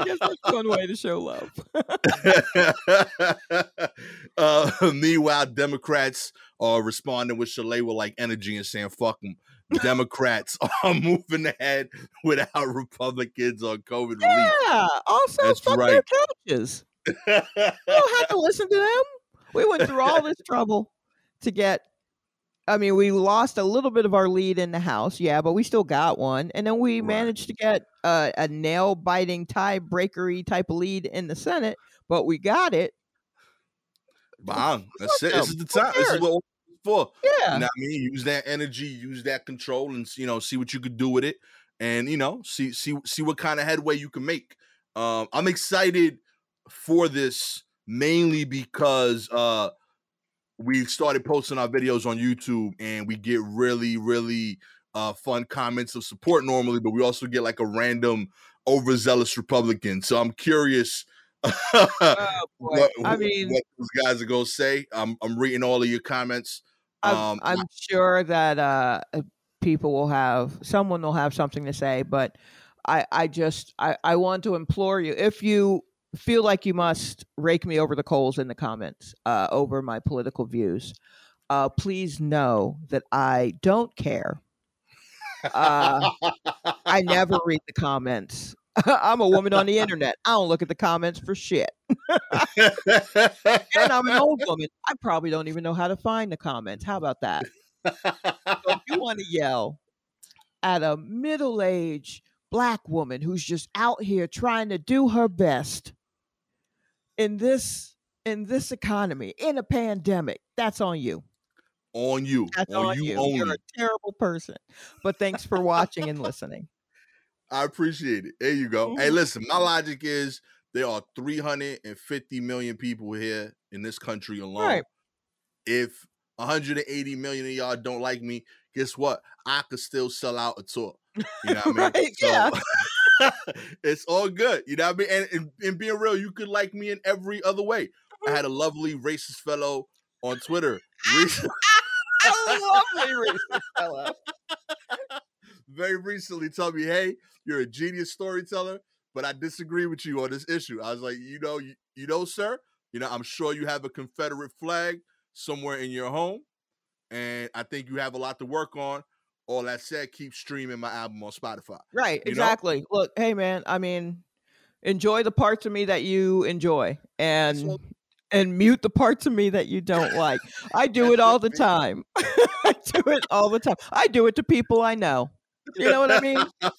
guess that's one way to show love. [LAUGHS]
uh, [LAUGHS] meanwhile, Democrats are responding with Shalewa like energy and saying, fuck them. Democrats [LAUGHS] are moving ahead without Republicans on COVID
Yeah. Also,
That's
fuck their
right.
couches.
relief.
You don't have to listen to them. We went through all this trouble to get. I mean, we lost a little bit of our lead in the House, yeah, but we still got one, and then we
Right.
managed to get uh, a nail-biting, tie-breakery type of lead in the Senate. But we got it.
Bang. That's it. This is the time. This is what for.
Yeah,
You know what I mean? Use that energy, use that control, and you know, see what you could do with it, and you know, see see see what kind of headway you can make. Um, I'm excited for this mainly because uh we started posting our videos on YouTube, and we get really really uh fun comments of support normally, but we also get like a random overzealous Republican. So I'm curious. [LAUGHS]
Boy.
what,
I mean,
what those guys are gonna say. I'm I'm reading all of your comments.
I'm,
Um,
I'm sure that uh, uh, people will have someone will have something to say, but I, I just I, I want to implore you if you feel like you must rake me over the coals in the comments uh, over my political views, uh, please know that I don't care. Uh, I never read the comments. [LAUGHS] I'm a woman on the internet. I don't look at the comments for shit. And I'm an old woman. I probably don't even know how to find the comments. How about that? So if you want to yell at a middle-aged black woman who's just out here trying to do her best in this in this economy in a pandemic, that's on you.
on you,
That's
on,
on
you,
you. You're a terrible person. But thanks for watching and listening.
I appreciate it. There you go. Hey,
Mhm.
listen, my logic is there are 350 million people here in this country alone.
Right.
If 180 million of y'all don't like me, guess what? I could still sell out a tour. You know [LAUGHS] what I mean?
Right, yeah. [LAUGHS]
it's all good. You know what I mean? And, and, and being real, you could like me in every other way. I
Mm-hmm.
had a lovely racist fellow on Twitter [LAUGHS] recently.
Lovely racist fellow.
Very recently tell me, "Hey, you're a genius storyteller, but I disagree with you on this issue." I was like, "You know, you, you know, sir, you know, I'm sure you have a Confederate flag somewhere in your home, and I think you have a lot to work on." All that said, keep streaming my album on Spotify.
Right,
You know?
exactly. Look, hey man, I mean, enjoy the parts of me that you enjoy and and mute the parts of me that you don't like. I do it all the time. [LAUGHS] I do it all the time. I do it to people I know. You know what I mean? [LAUGHS]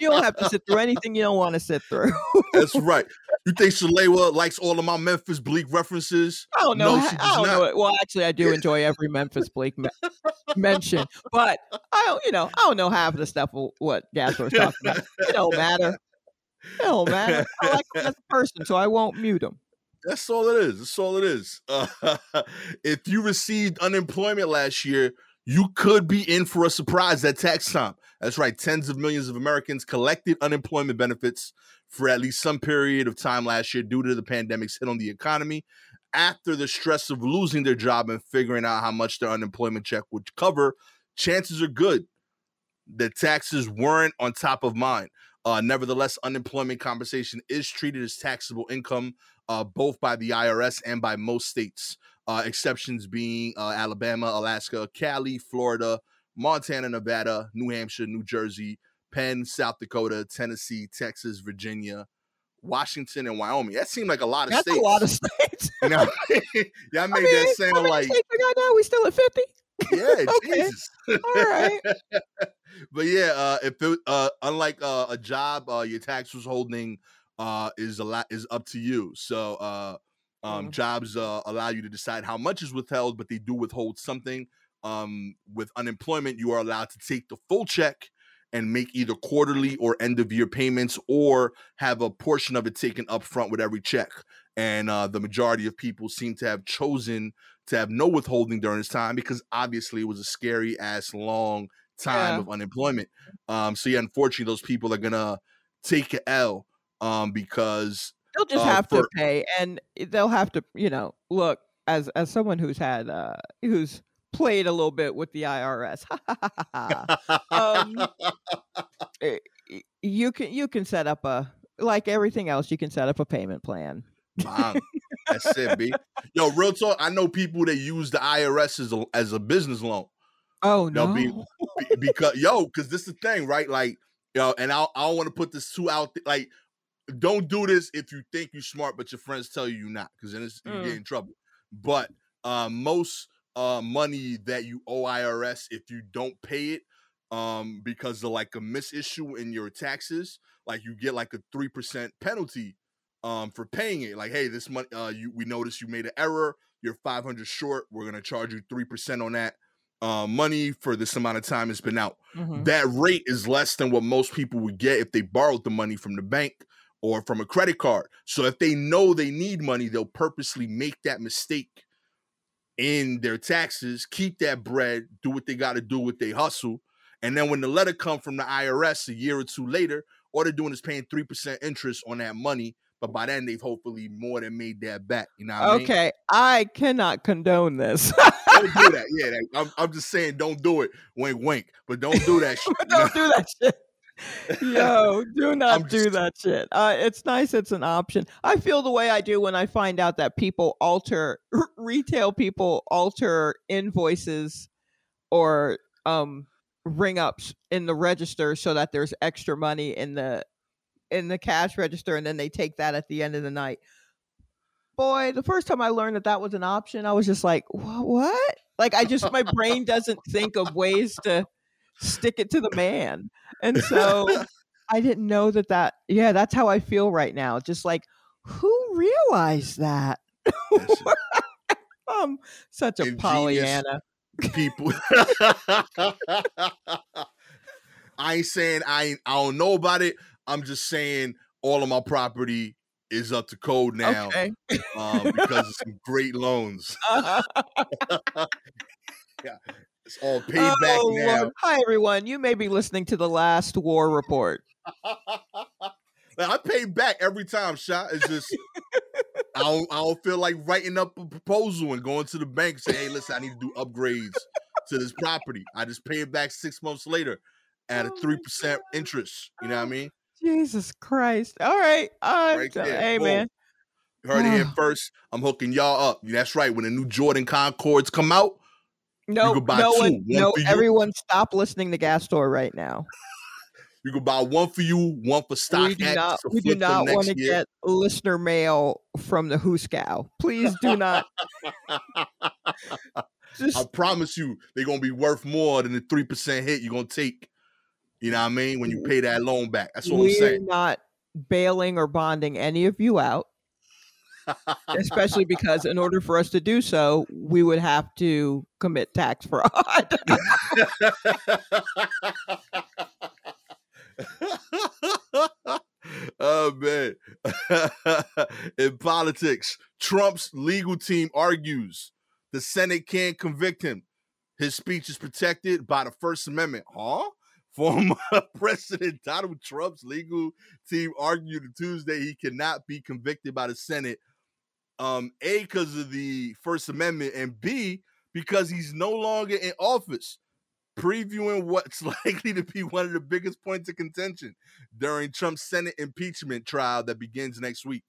You don't have to sit through anything you don't want to sit through.
That's right. [LAUGHS] You think Shalewa likes all of my Memphis Bleek references?
I don't know.
No, she
I don't know.
not.
it. Well, actually, I do enjoy every Memphis Bleek me- [LAUGHS] mention, but I don't. You know, I don't know half of the stuff of what Gastor's talking about. It don't matter. It don't matter. I like him as a person, so I won't mute him.
That's all it is. That's all it is. Uh, if you received unemployment last year, you could be in for a surprise at tax time. That's right. Tens of millions of Americans collected unemployment benefits for at least some period of time last year due to the pandemic's hit on the economy. After the stress of losing their job and figuring out how much their unemployment check would cover, chances are good the taxes weren't on top of mind. Uh, nevertheless, unemployment compensation is treated as taxable income uh, both by the IRS and by most states. Uh, exceptions being uh, Alabama, Alaska, Cali, Florida, Montana, Nevada, New Hampshire, New Jersey, Penn, South Dakota, Tennessee, Texas, Virginia, Washington, and Wyoming. That seemed like a lot of
That's
states.
a lot of states.
You know, [LAUGHS] [LAUGHS] y'all
I
made
mean,
that sound like
we got now? We still at fifty.
yeah, [LAUGHS]
Okay.
Jesus.
All right.
but yeah, uh, if it, uh, unlike uh, a job, uh, your tax withholding uh, is a lot is up to you. So uh, um,
Mm.
jobs uh, allow you to decide how much is withheld, but they do withhold something. Um, with unemployment, you are allowed to take the full check and make either quarterly or end of year payments, or have a portion of it taken up front with every check. And uh, the majority of people seem to have chosen to have no withholding during this time because obviously it was a scary ass long time
Yeah.
of unemployment. Um, so yeah, unfortunately, those people are gonna take a L um, because
They'll just
uh,
have
for-
to pay, and they'll have to, you know, look as as someone who's had uh who's played a little bit with the IRS. [LAUGHS] Um, [LAUGHS] you can you can set up a like everything else. You can set up a payment plan.
Bang. [LAUGHS] That's it, B. Yo, real talk. I know people that use the IRS as a, as a business loan.
Oh
No, be- Be- because yo, because this is the thing, right? Like, yo, and I I don't want to put this too out. like, don't do this if you think you're smart, but your friends tell you you're not, because then it's, you
Mm.
get in trouble. But uh, most uh, money that you owe IRS, if you don't pay it, um, because of like a misissue in your taxes, like you get like a three percent penalty um for paying it. Like, hey, this money, uh, you we noticed you made an error. You're 500 short. We're gonna charge you three percent on that uh, money for this amount of time it's been out.
Mhm.
That rate is less than what most people would get if they borrowed the money from the bank or from a credit card. So if they know they need money, they'll purposely make that mistake in their taxes, keep that bread, do what they got to do with their hustle. And then when the letter come from the IRS a year or two later, all they're doing is paying 3% interest on that money. But by then they've hopefully more than made that back. You know what I mean?
Okay, I cannot condone this.
Don't do that. [LAUGHS] Yeah, like, I'm, I'm just saying don't do it. Wink, wink. But don't do that [LAUGHS] shit. you know?
Don't do that shit. Yo, do [LAUGHS] not
I'm
do
just-
that shit. Uh, it's nice. It's an option. I feel the way I do when I find out that people alter [LAUGHS] retail people alter invoices or um ring ups in the register so that there's extra money in the in the cash register, and then they take that at the end of the night. Boy, the first time I learned that that was an option, I was just like, "What?" Like, I just my brain doesn't think of ways to stick it to the man. And [LAUGHS] so I didn't know that that, yeah, that's how I feel right now. Just like, who realized that? [LAUGHS] I'm such a
Ingenious.
Pollyanna.
people. [LAUGHS] I ain't saying I I don't know about it. I'm just saying all of my property is up to code now
Okay.
um, because of some great loans. It's all paid back
Oh,
now.
Lord. Hi, everyone. You may be listening to the last war report. [LAUGHS]
Like, I pay back every time, shot. It's just I don't I don't feel like writing up a proposal and going to the bank and say, hey, listen, I need to do upgrades to this property. I just pay it back six months later at a
Oh my
three percent interest. You know what I mean?
Jesus Christ. All right. Uh,
Right there.
Hey,
Boom.
man.
You heard it here [SIGHS] first. I'm hooking y'all up. That's right. When the new Jordan Concords come out,
No, no
two.
one,
One
no, everyone stop listening to Gastor right now.
you can buy one for you, one for stock.
we do not, we do not want to get listener mail from the Hooskow. Please do not. [LAUGHS] Just
I promise you, they're gonna be worth more than the three percent hit you're gonna take. You know what I mean? When you pay that loan back. That's what I'm
we're
saying.
not bailing or bonding any of you out, especially because in order for us to do so, we would have to commit tax fraud. [LAUGHS]
oh man. [LAUGHS] In politics, Trump's legal team argues the Senate can't convict him. His speech is protected by the First Amendment. Huh? Former [LAUGHS] President Donald Trump's legal team argued Tuesday he cannot be convicted by the Senate. Um, A, because of the First Amendment, and B, because he's no longer in office previewing what's [LAUGHS] likely to be one of the biggest points of contention during Trump's Senate impeachment trial that begins next week.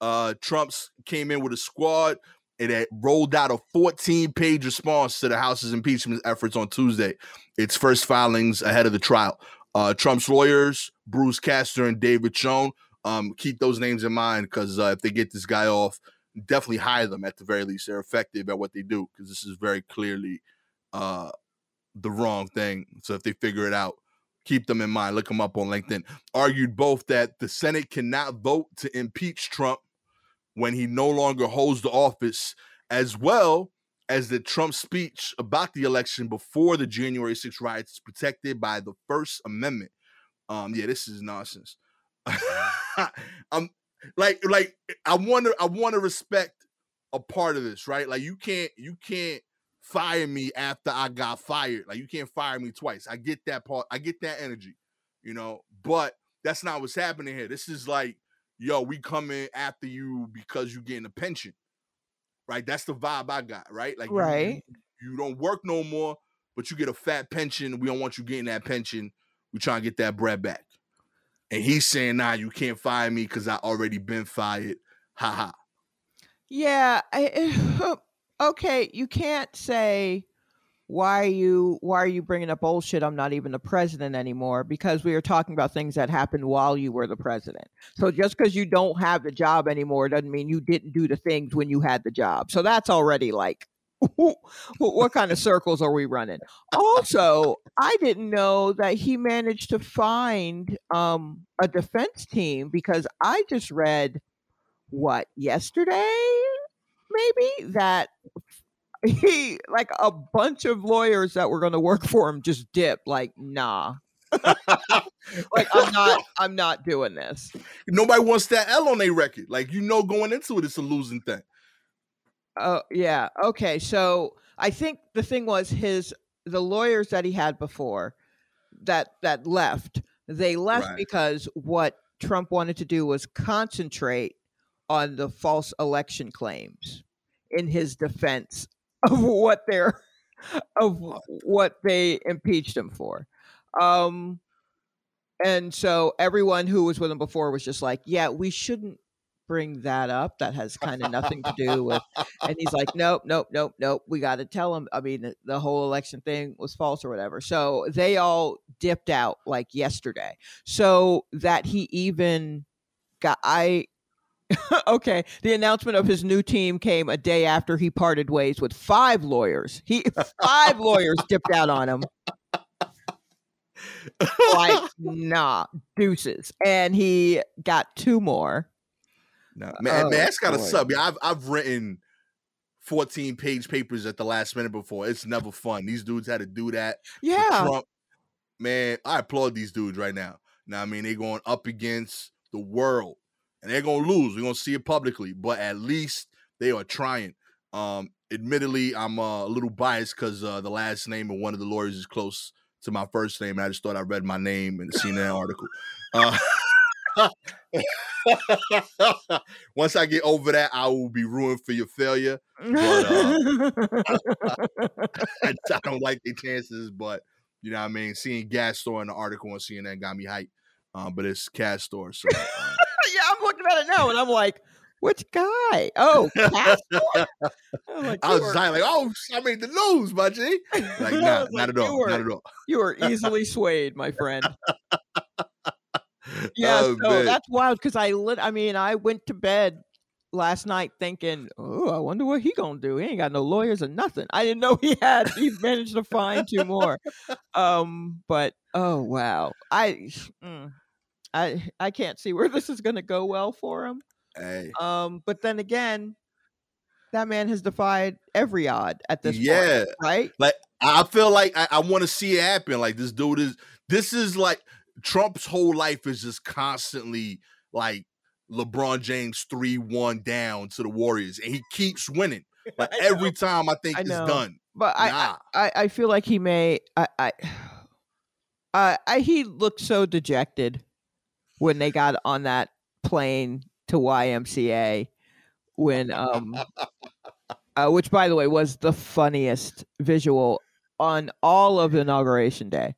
Uh, Trump's came in with a squad and it rolled out a 14 page response to the House's impeachment efforts on Tuesday, its first filings ahead of the trial. Uh, Trump's lawyers, Bruce Castor and David Schoen, um, keep those names in mind because uh, if they get this guy off, definitely hire them at the very least. They're effective at what they do because this is very clearly uh, the wrong thing. So if they figure it out, keep them in mind. Look them up on LinkedIn. Argued both that the Senate cannot vote to impeach Trump when he no longer holds the office, as well as that Trump's speech about the election before the January 6 riots is protected by the First Amendment. Um, yeah, this is nonsense. [LAUGHS] I'm like, like I want to, I want to respect a part of this, right? Like you can't, you can't fire me after I got fired. Like you can't fire me twice. I get that part. I get that energy, you know. But that's not what's happening here. This is like, yo, we coming after you because you're getting a pension, right? That's the vibe I got, right? Like,
Right.
You, you don't work no more, but you get a fat pension. We don't want you getting that pension. We trying to get that bread back. And he's saying, nah, you can't fire me because I already been fired. Ha ha.
Yeah. I, eh, [LAUGHS] okay. You can't say why are you why are you bringing up old shit? I'm not even the president anymore because we were talking about things that happened while you were the president. So just because you don't have the job anymore doesn't mean you didn't do the things when you had the job. So that's already like. What kind of circles are we running? Also, I didn't know that he managed to find um, a defense team because I just read what yesterday maybe that [LAUGHS] he like a bunch of lawyers that were going to work for him just dipped like nah [LAUGHS] like i'm not i'm not doing this
Nobody wants that L on their record. Like, you know, going into it, it's a losing thing.
Oh yeah okay so i think the thing was his the lawyers that he had before that that left they left
Right.
because what trump wanted to do was concentrate on the false election claims in his defense [LAUGHS] of what they're of what they impeached him for um and so everyone who was with him before was just like yeah we shouldn't bring that up that has [LAUGHS] kind of nothing to do with and he's like nope nope nope nope we got to tell him i mean the, the whole election thing was false or whatever. So they all dipped out like yesterday. So that he even got i [LAUGHS] okay the announcement of his new team came a day after he parted ways with five lawyers. He [LAUGHS] five lawyers dipped out on him. Like nah deuces. And he got two more
No, man,
Oh,
man, that's got to
boy.
sub. Yeah, I've I've written 14 page papers at the last minute before. It's never fun. These dudes had to do that.
yeah
Trump. Man, I applaud these dudes right now. Now, I mean, they're going up against the world and they're going to lose. We're going to see it publicly, but at least they are trying. Um, admittedly, I'm uh, a little biased because uh, the last name of one of the lawyers is close to my first name. And I just thought I read my name in the CNN article. Uh, [LAUGHS] [LAUGHS] once I get over that, I will be ruined for your failure. uh, [LAUGHS] I, I don't like the chances, but you know what I mean. Seeing Gastor in the article on CNN got me hyped. Um, but it's gas store, so uh, [LAUGHS]
yeah, I'm looking at it now, and I'm like, which guy? Oh? I'm like,
I was
were-
like, oh, I made the news, my G. Like, nah, not
like,
at all,
were-
not at all.
you were easily swayed, my friend. Yeah,
Oh,
so
man.
that's wild because I lit. I mean, I went to bed last night thinking, "Oh, I wonder what he gonna do. He ain't got no lawyers or nothing." I didn't know [LAUGHS] he had. He managed to find two more. Um, but oh wow, I, mm, I, I can't see where [LAUGHS] this is gonna go well for him.
Hey,
Um, but then again, that man has defied every odd at this
yeah.
point, right?
Like I feel like I, I want to see it happen. Like this dude is this is like Trump's whole life is just constantly like LeBron James 3-1 down to the Warriors and he keeps winning. [LAUGHS] Like
I know.
every time I think
I
it's done.
But I,
Nah.
I, I feel like he may. I, I, [SIGHS] I, I, he looked so dejected when they got on that plane to YMCA. When, um, [LAUGHS] uh, which by the way was the funniest visual on all of inauguration day.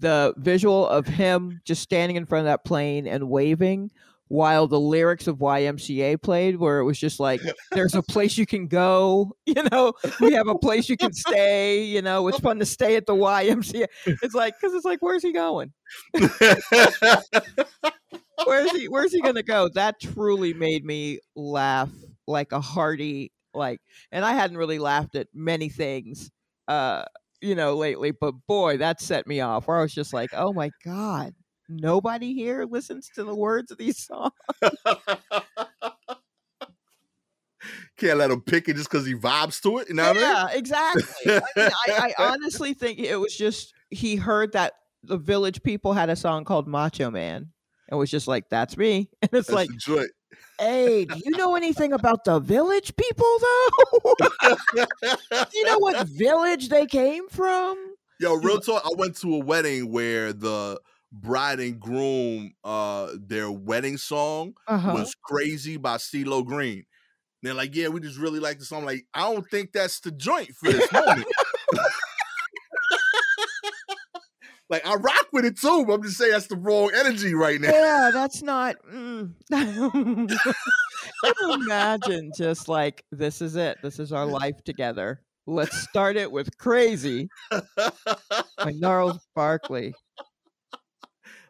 The visual of him just standing in front of that plane and waving while the lyrics of YMCA played, where it was just like, [LAUGHS] "There's a place you can go," [LAUGHS] you know, we have a place you can stay. You know, it's fun to stay at the YMCA. It's like because it's like, where's he going? [LAUGHS] Where's he? Where's he gonna go? That truly made me laugh like a hearty like. And I hadn't really laughed at many things uh you know, lately, but boy, that set me off. Where I was just like, oh my god, nobody here listens to the words of these [LAUGHS] songs.
Can't let him pick it just because he vibes to it. You know what I mean?
yeah, exactly. I, mean, I, I [LAUGHS] honestly think it was just he heard that the Village People had a song called Macho Man, and was just like, "That's me." [LAUGHS] And it's
That's
like. "Hey, do you know anything about the Village People, though? [LAUGHS] do you know what village they came from?"
Yo, real talk. I went to a wedding where the bride and groom, uh, their wedding song
Uh-huh.
was "Crazy" by CeeLo Green. They're like, "Yeah, we just really like the song." I'm like, I don't think that's the joint for this moment. [LAUGHS] like, I rock with it too, but I'm just saying that's the wrong energy right now.
yeah, that's not. Mm. Imagine just like this is it. This is our life together. Let's start it with "Crazy" by Gnarls Barkley.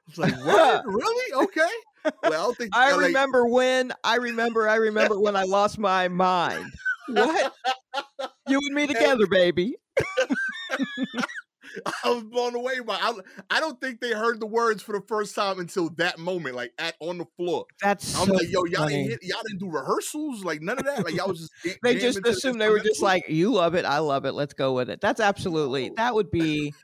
It's like, what? [LAUGHS] really? Okay. Well, I
I remember when. I remember. I remember when I lost my mind. What? You and me [LAUGHS] together, baby. [LAUGHS] [LAUGHS]
I was blown away by. I, I don't think they heard the words for the first time until that moment, like at on the floor.
That's
I'm
so
like, yo, y'all
funny.
didn't hit, y'all didn't do rehearsals, like none of that. Like y'all was just
They just assumed they were just like, "You love it, I love it. Let's go with it." That's absolutely. That would be.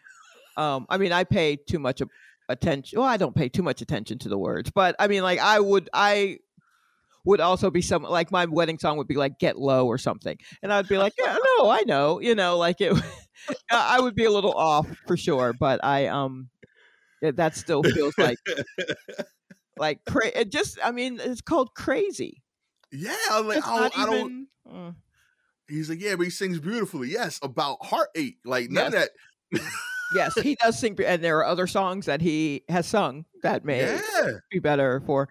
Um, I mean, I pay too much attention. Well, I don't pay too much attention to the words, but I mean, like, I would. I would also be some like my wedding song would be like "Get Low" or something, and I'd be like, "Yeah, no, I know," you know, like it. I would be a little off for sure, but I um, that still feels like like cra- it just. I mean, it's called crazy.
yeah. I'm like,
It's
I don't, I don't.
even. mm.
He's like, yeah, but he sings beautifully. Yes, about heartache. Like none of that.
Yes, he does sing, and there are other songs that he has sung that may
Yeah,
be better for.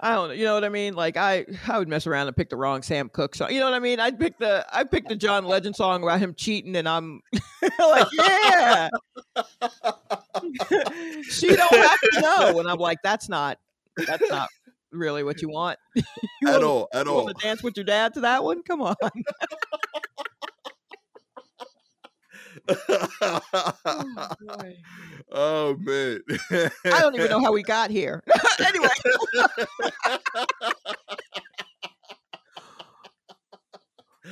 I don't know, you know what I mean? Like I, I would mess around and pick the wrong Sam Cooke song. You know what I mean? I'd pick the, I picked the John Legend song about him cheating, and I'm [LAUGHS] like, yeah. [LAUGHS] she don't have to know, and I'm like, that's not, that's not really what you want. [LAUGHS] you
at
wanna,
all, at
you
all.
want to dance with your dad to that one? Come on. Oh, [LAUGHS]
oh man.
I don't even know how we got here. [LAUGHS] anyway. [LAUGHS]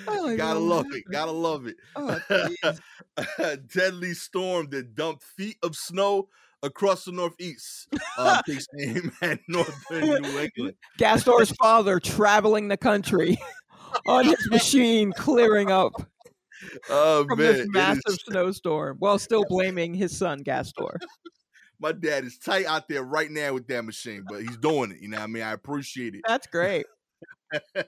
Oh,
Gotta love it. Gotta love it.
Oh,
deadly storm that dumped feet of snow across the northeast. Uh, takes aim at northern New England.
Gastor's father traveling the country on his machine, clearing up
Oh
from
man,
this
is-
massive snowstorm while [LAUGHS] still blaming his son Gastor.
my dad is tight out there right now with that machine, but he's doing it. You know what I mean? I appreciate it.
That's great. [LAUGHS]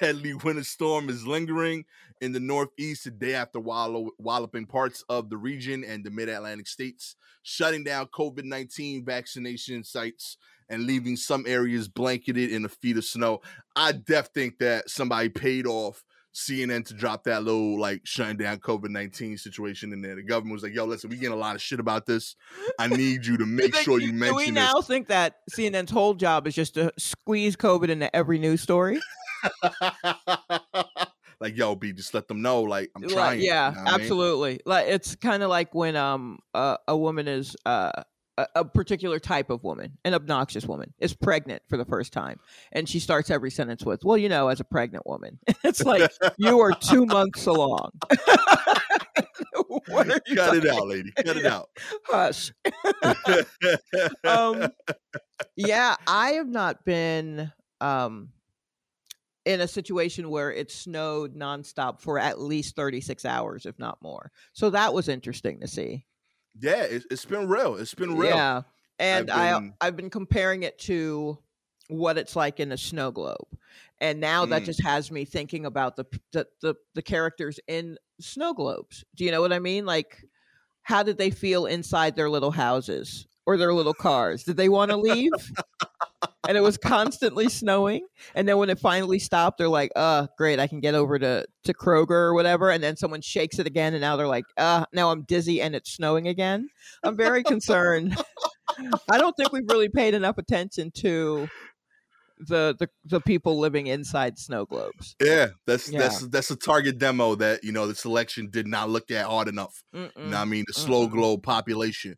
Deadly winter storm is lingering in the northeast the day after wallow- walloping parts of the region and the mid Atlantic states, shutting down COVID 19 vaccination sites and leaving some areas blanketed in a feet of snow. I def think that somebody paid off CNN to drop that little like shutting down COVID 19 situation in there. The government was like, yo, listen, we getting a lot of shit about this. I need you to [LAUGHS] make sure you
Do we
this.
now think that CNN's whole job is just to squeeze COVID into every news story? [LAUGHS]
like, yo, B, just let them know. Like, I'm
Like,
trying. you
yeah,
know what I mean?
absolutely. Like it's kind of like when um uh, a woman is uh a, a particular type of woman, an obnoxious woman, is pregnant for the first time, and she starts every sentence with, "Well, you know, as a pregnant woman," [LAUGHS] it's like you are two [LAUGHS] months along. [LAUGHS] what are you
Cut it out, lady. Cut it out.
Hush. um, yeah, I have not been um in a situation where it snowed nonstop for at least 36 hours, if not more. So that was interesting to see.
Yeah, it, it's been real. It's been real.
Yeah. And I
been-
I've been comparing it to what it's like in a snow globe. And now that
Mm.
just has me thinking about the, the the the characters in snow globes. Do you know what I mean? Like how did they feel inside their little houses or their little cars? Did they want to leave? [LAUGHS] and it was constantly snowing. And then when it finally stopped, they're like, uh, great, I can get over to, to Kroger or whatever. And then someone shakes it again, and now they're like, uh, now I'm dizzy and it's snowing again. I'm very concerned. [LAUGHS] I don't think we've really paid enough attention to the the the people living inside snow globes.
Yeah, that's
Yeah.
that's that's a target demo that you know the selection did not look at hard enough. You know what I mean? The slow globe population.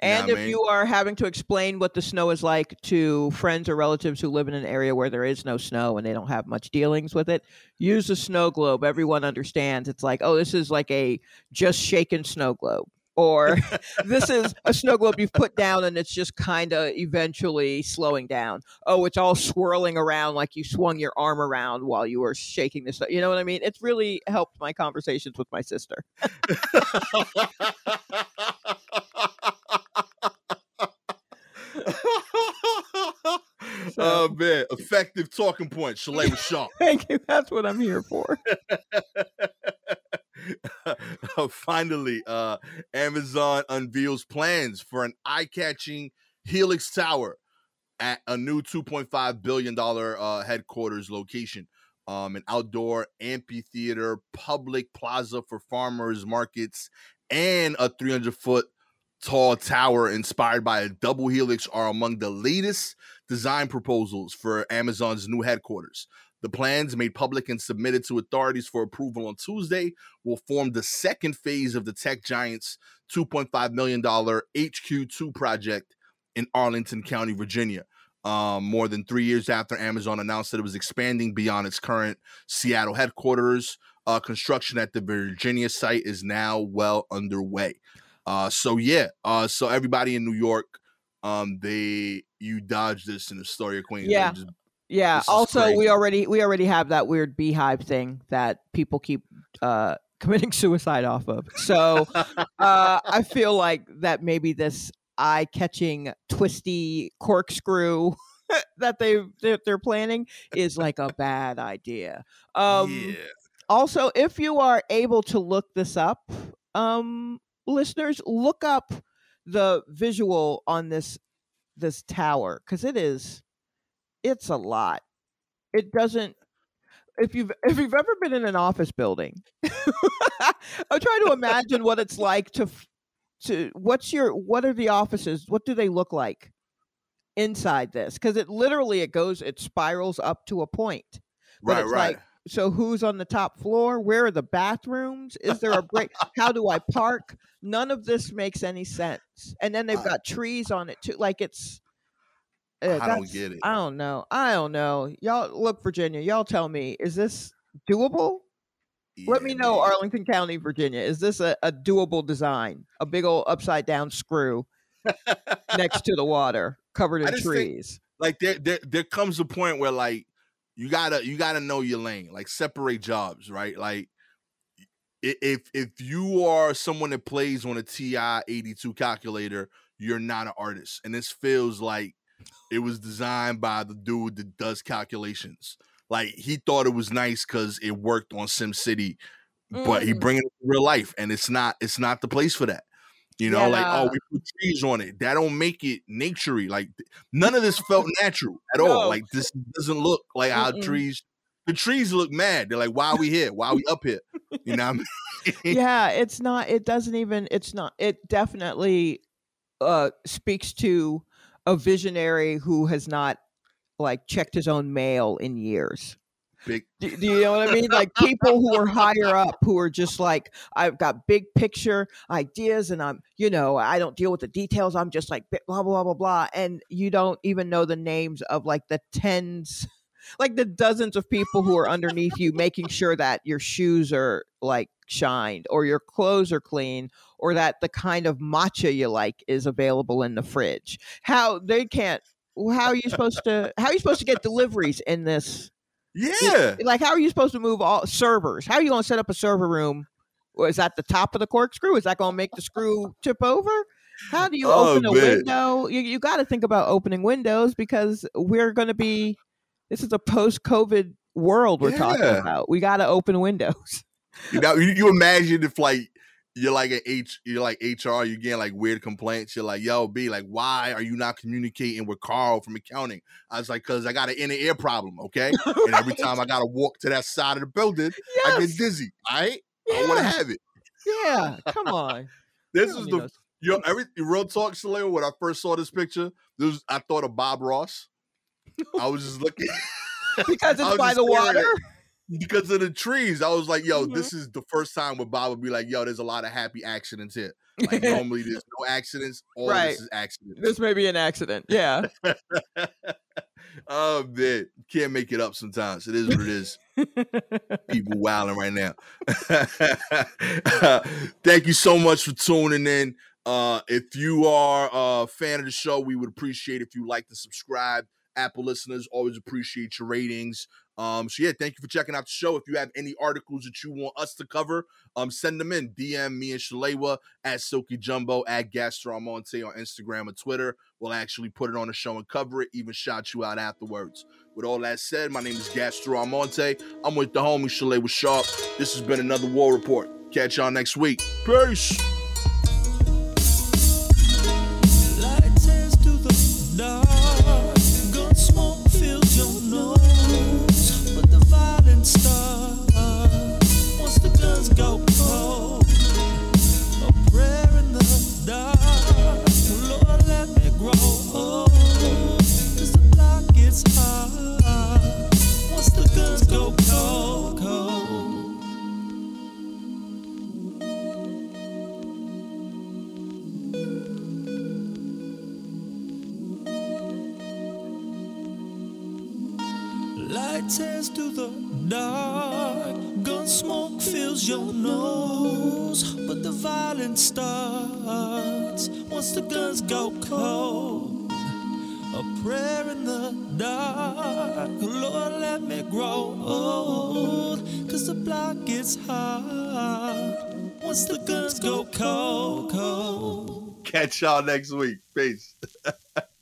And
what I
if
mean?
you are having to explain what the snow is like to friends or relatives who live in an area where there is no snow and they don't have much dealings with it, use a snow globe. Everyone understands. It's like, oh, this is like a just shaken snow globe. Or [LAUGHS] this is a snow globe you've put down and it's just kind of eventually slowing down. Oh, it's all swirling around like you swung your arm around while you were shaking this. You know what I mean? It's really helped my conversations with my sister. [LAUGHS] [LAUGHS]
oh man, effective talking point. Shalewa [LAUGHS] sharp.
Thank you. That's what I'm here for. [LAUGHS]
Finally, uh, Amazon unveils plans for an eye-catching Helix Tower at a new 2.5 billion dollar uh, headquarters location. Um, an outdoor amphitheater, public plaza for farmers markets, and a 300 foot tall tower inspired by a double helix are among the latest design proposals for Amazon's new headquarters. The plans, made public and submitted to authorities for approval on Tuesday, will form the second phase of the tech giant's $2.5 million HQ2 project in Arlington County, Virginia. Um, more than three years after Amazon announced that it was expanding beyond its current Seattle headquarters, uh, construction at the Virginia site is now well underway. Uh, so yeah, uh, so everybody in New York, um, they you dodged this in the Astoria, Queens.
Yeah.
just-
Yeah. Also, we already we already have that weird beehive thing that people keep uh, [LAUGHS] committing suicide off of. So [LAUGHS] uh, I feel like that maybe this eye catching twisty corkscrew [LAUGHS] that they that they're planning is like a bad idea. Um,
yeah.
also if you are able to look this up um listeners look up the visual on this this tower because it is it's a lot it doesn't if you've if you've ever been in an office building [LAUGHS] i'm trying to imagine what it's like to to what's your what are the offices what do they look like inside this because it literally it goes it spirals up to a point but
Right,
it's
right.
like so who's on the top floor? Where are the bathrooms? Is there a break? How do i park? None of this makes any sense. And then they've
I-
got trees on it too. Like it's uh,
I don't get it.
i don't know. I don't know. Y'all look virginia y'all tell me is this doable? Let me know
man.
arlington county virginia. Is this a, a doable design? A big old upside down screw next to the water covered [LAUGHS] in
just think-
trees.
like there, there there comes a point where like you gotta you gotta know your lane like separate jobs right? Like if if you are someone that plays on a ti 82 calculator you're not an artist and this feels like it was designed by the dude that does calculations. Like he thought it was nice because it worked on sim city but he
Mm.
bring it to real life and it's not it's not the place for that you know like oh we put trees on it. That don't make it naturey like none of this felt [LAUGHS] natural at all. Like this doesn't look like
Mm-mm.
trees the trees look mad. They're like why are we here? Why are we up here? You know what i mean? [LAUGHS]
Yeah it's not it doesn't even it's not it definitely uh speaks to a visionary who has not like checked his own mail in years
big
do, do you know what i mean? Like people who are higher up who are just like i've got big picture ideas and i'm you know i don't deal with the details. I'm just like blah blah blah blah. And you don't even know the names of like the tens like the dozens of people who are underneath you making sure that your shoes are like shined or your clothes are clean or that the kind of matcha you like is available in the fridge. How they can't how are you supposed to how are you supposed to get deliveries in this
yeah.
like how are you supposed to move all servers? How are you going to set up a server room? Or is that the top of the corkscrew? Is that going to make the screw tip over? How do you
Oh,
open a
man.
window? You, you got to think about opening windows because we're going to be this is a post-covid world we're talking about. We got to open windows.
You know you, you imagine if like you're like an H, you're like HR, you're getting like weird complaints. You're like, yo, B, like, why are you not communicating with Carl from accounting? I was like, cause I got an inner ear problem, okay? [LAUGHS] And every time I gotta walk to that side of the building, I get dizzy. All right, I want to have it.
yeah come on
This is the yo every real talk, Shalewa. When I first saw this picture, this was, I thought of Bob Ross. I was just looking [LAUGHS]
because [LAUGHS] it's by the
at-
water.
Because of the trees. I was like, yo,
Mhm.
this is the first time where Bob would be like, yo, there's a lot of happy accidents here. Like [LAUGHS] normally there's no accidents, all
Right.
this is accidents.
This may be an accident. Yeah. [LAUGHS]
oh man, can't make it up sometimes. It is what it is. [LAUGHS] People wilding right now. Thank you so much for tuning in. Uh, if you are a fan of the show, we would appreciate if you like to subscribe. Apple listeners always appreciate your ratings. Um, so yeah, thank you for checking out the show. If you have any articles that you want us to cover, um, send them in. DM me and Shalewa at Silky Jumbo at GastorAlmonte on Instagram or Twitter. We'll actually put it on the show and cover it, even shout you out afterwards. With all that said, my name is Gastor Almonte. I'm with the homie Shalewa Sharp. This has been another War Report. Catch y'all next week. Peace.
Dark. Gun smoke fills your nose. But the violence starts once the guns go cold. A prayer in the dark. Lord, let me grow old. Cause the block gets hard once the guns go cold, cold.
Catch y'all next week. Peace. [LAUGHS]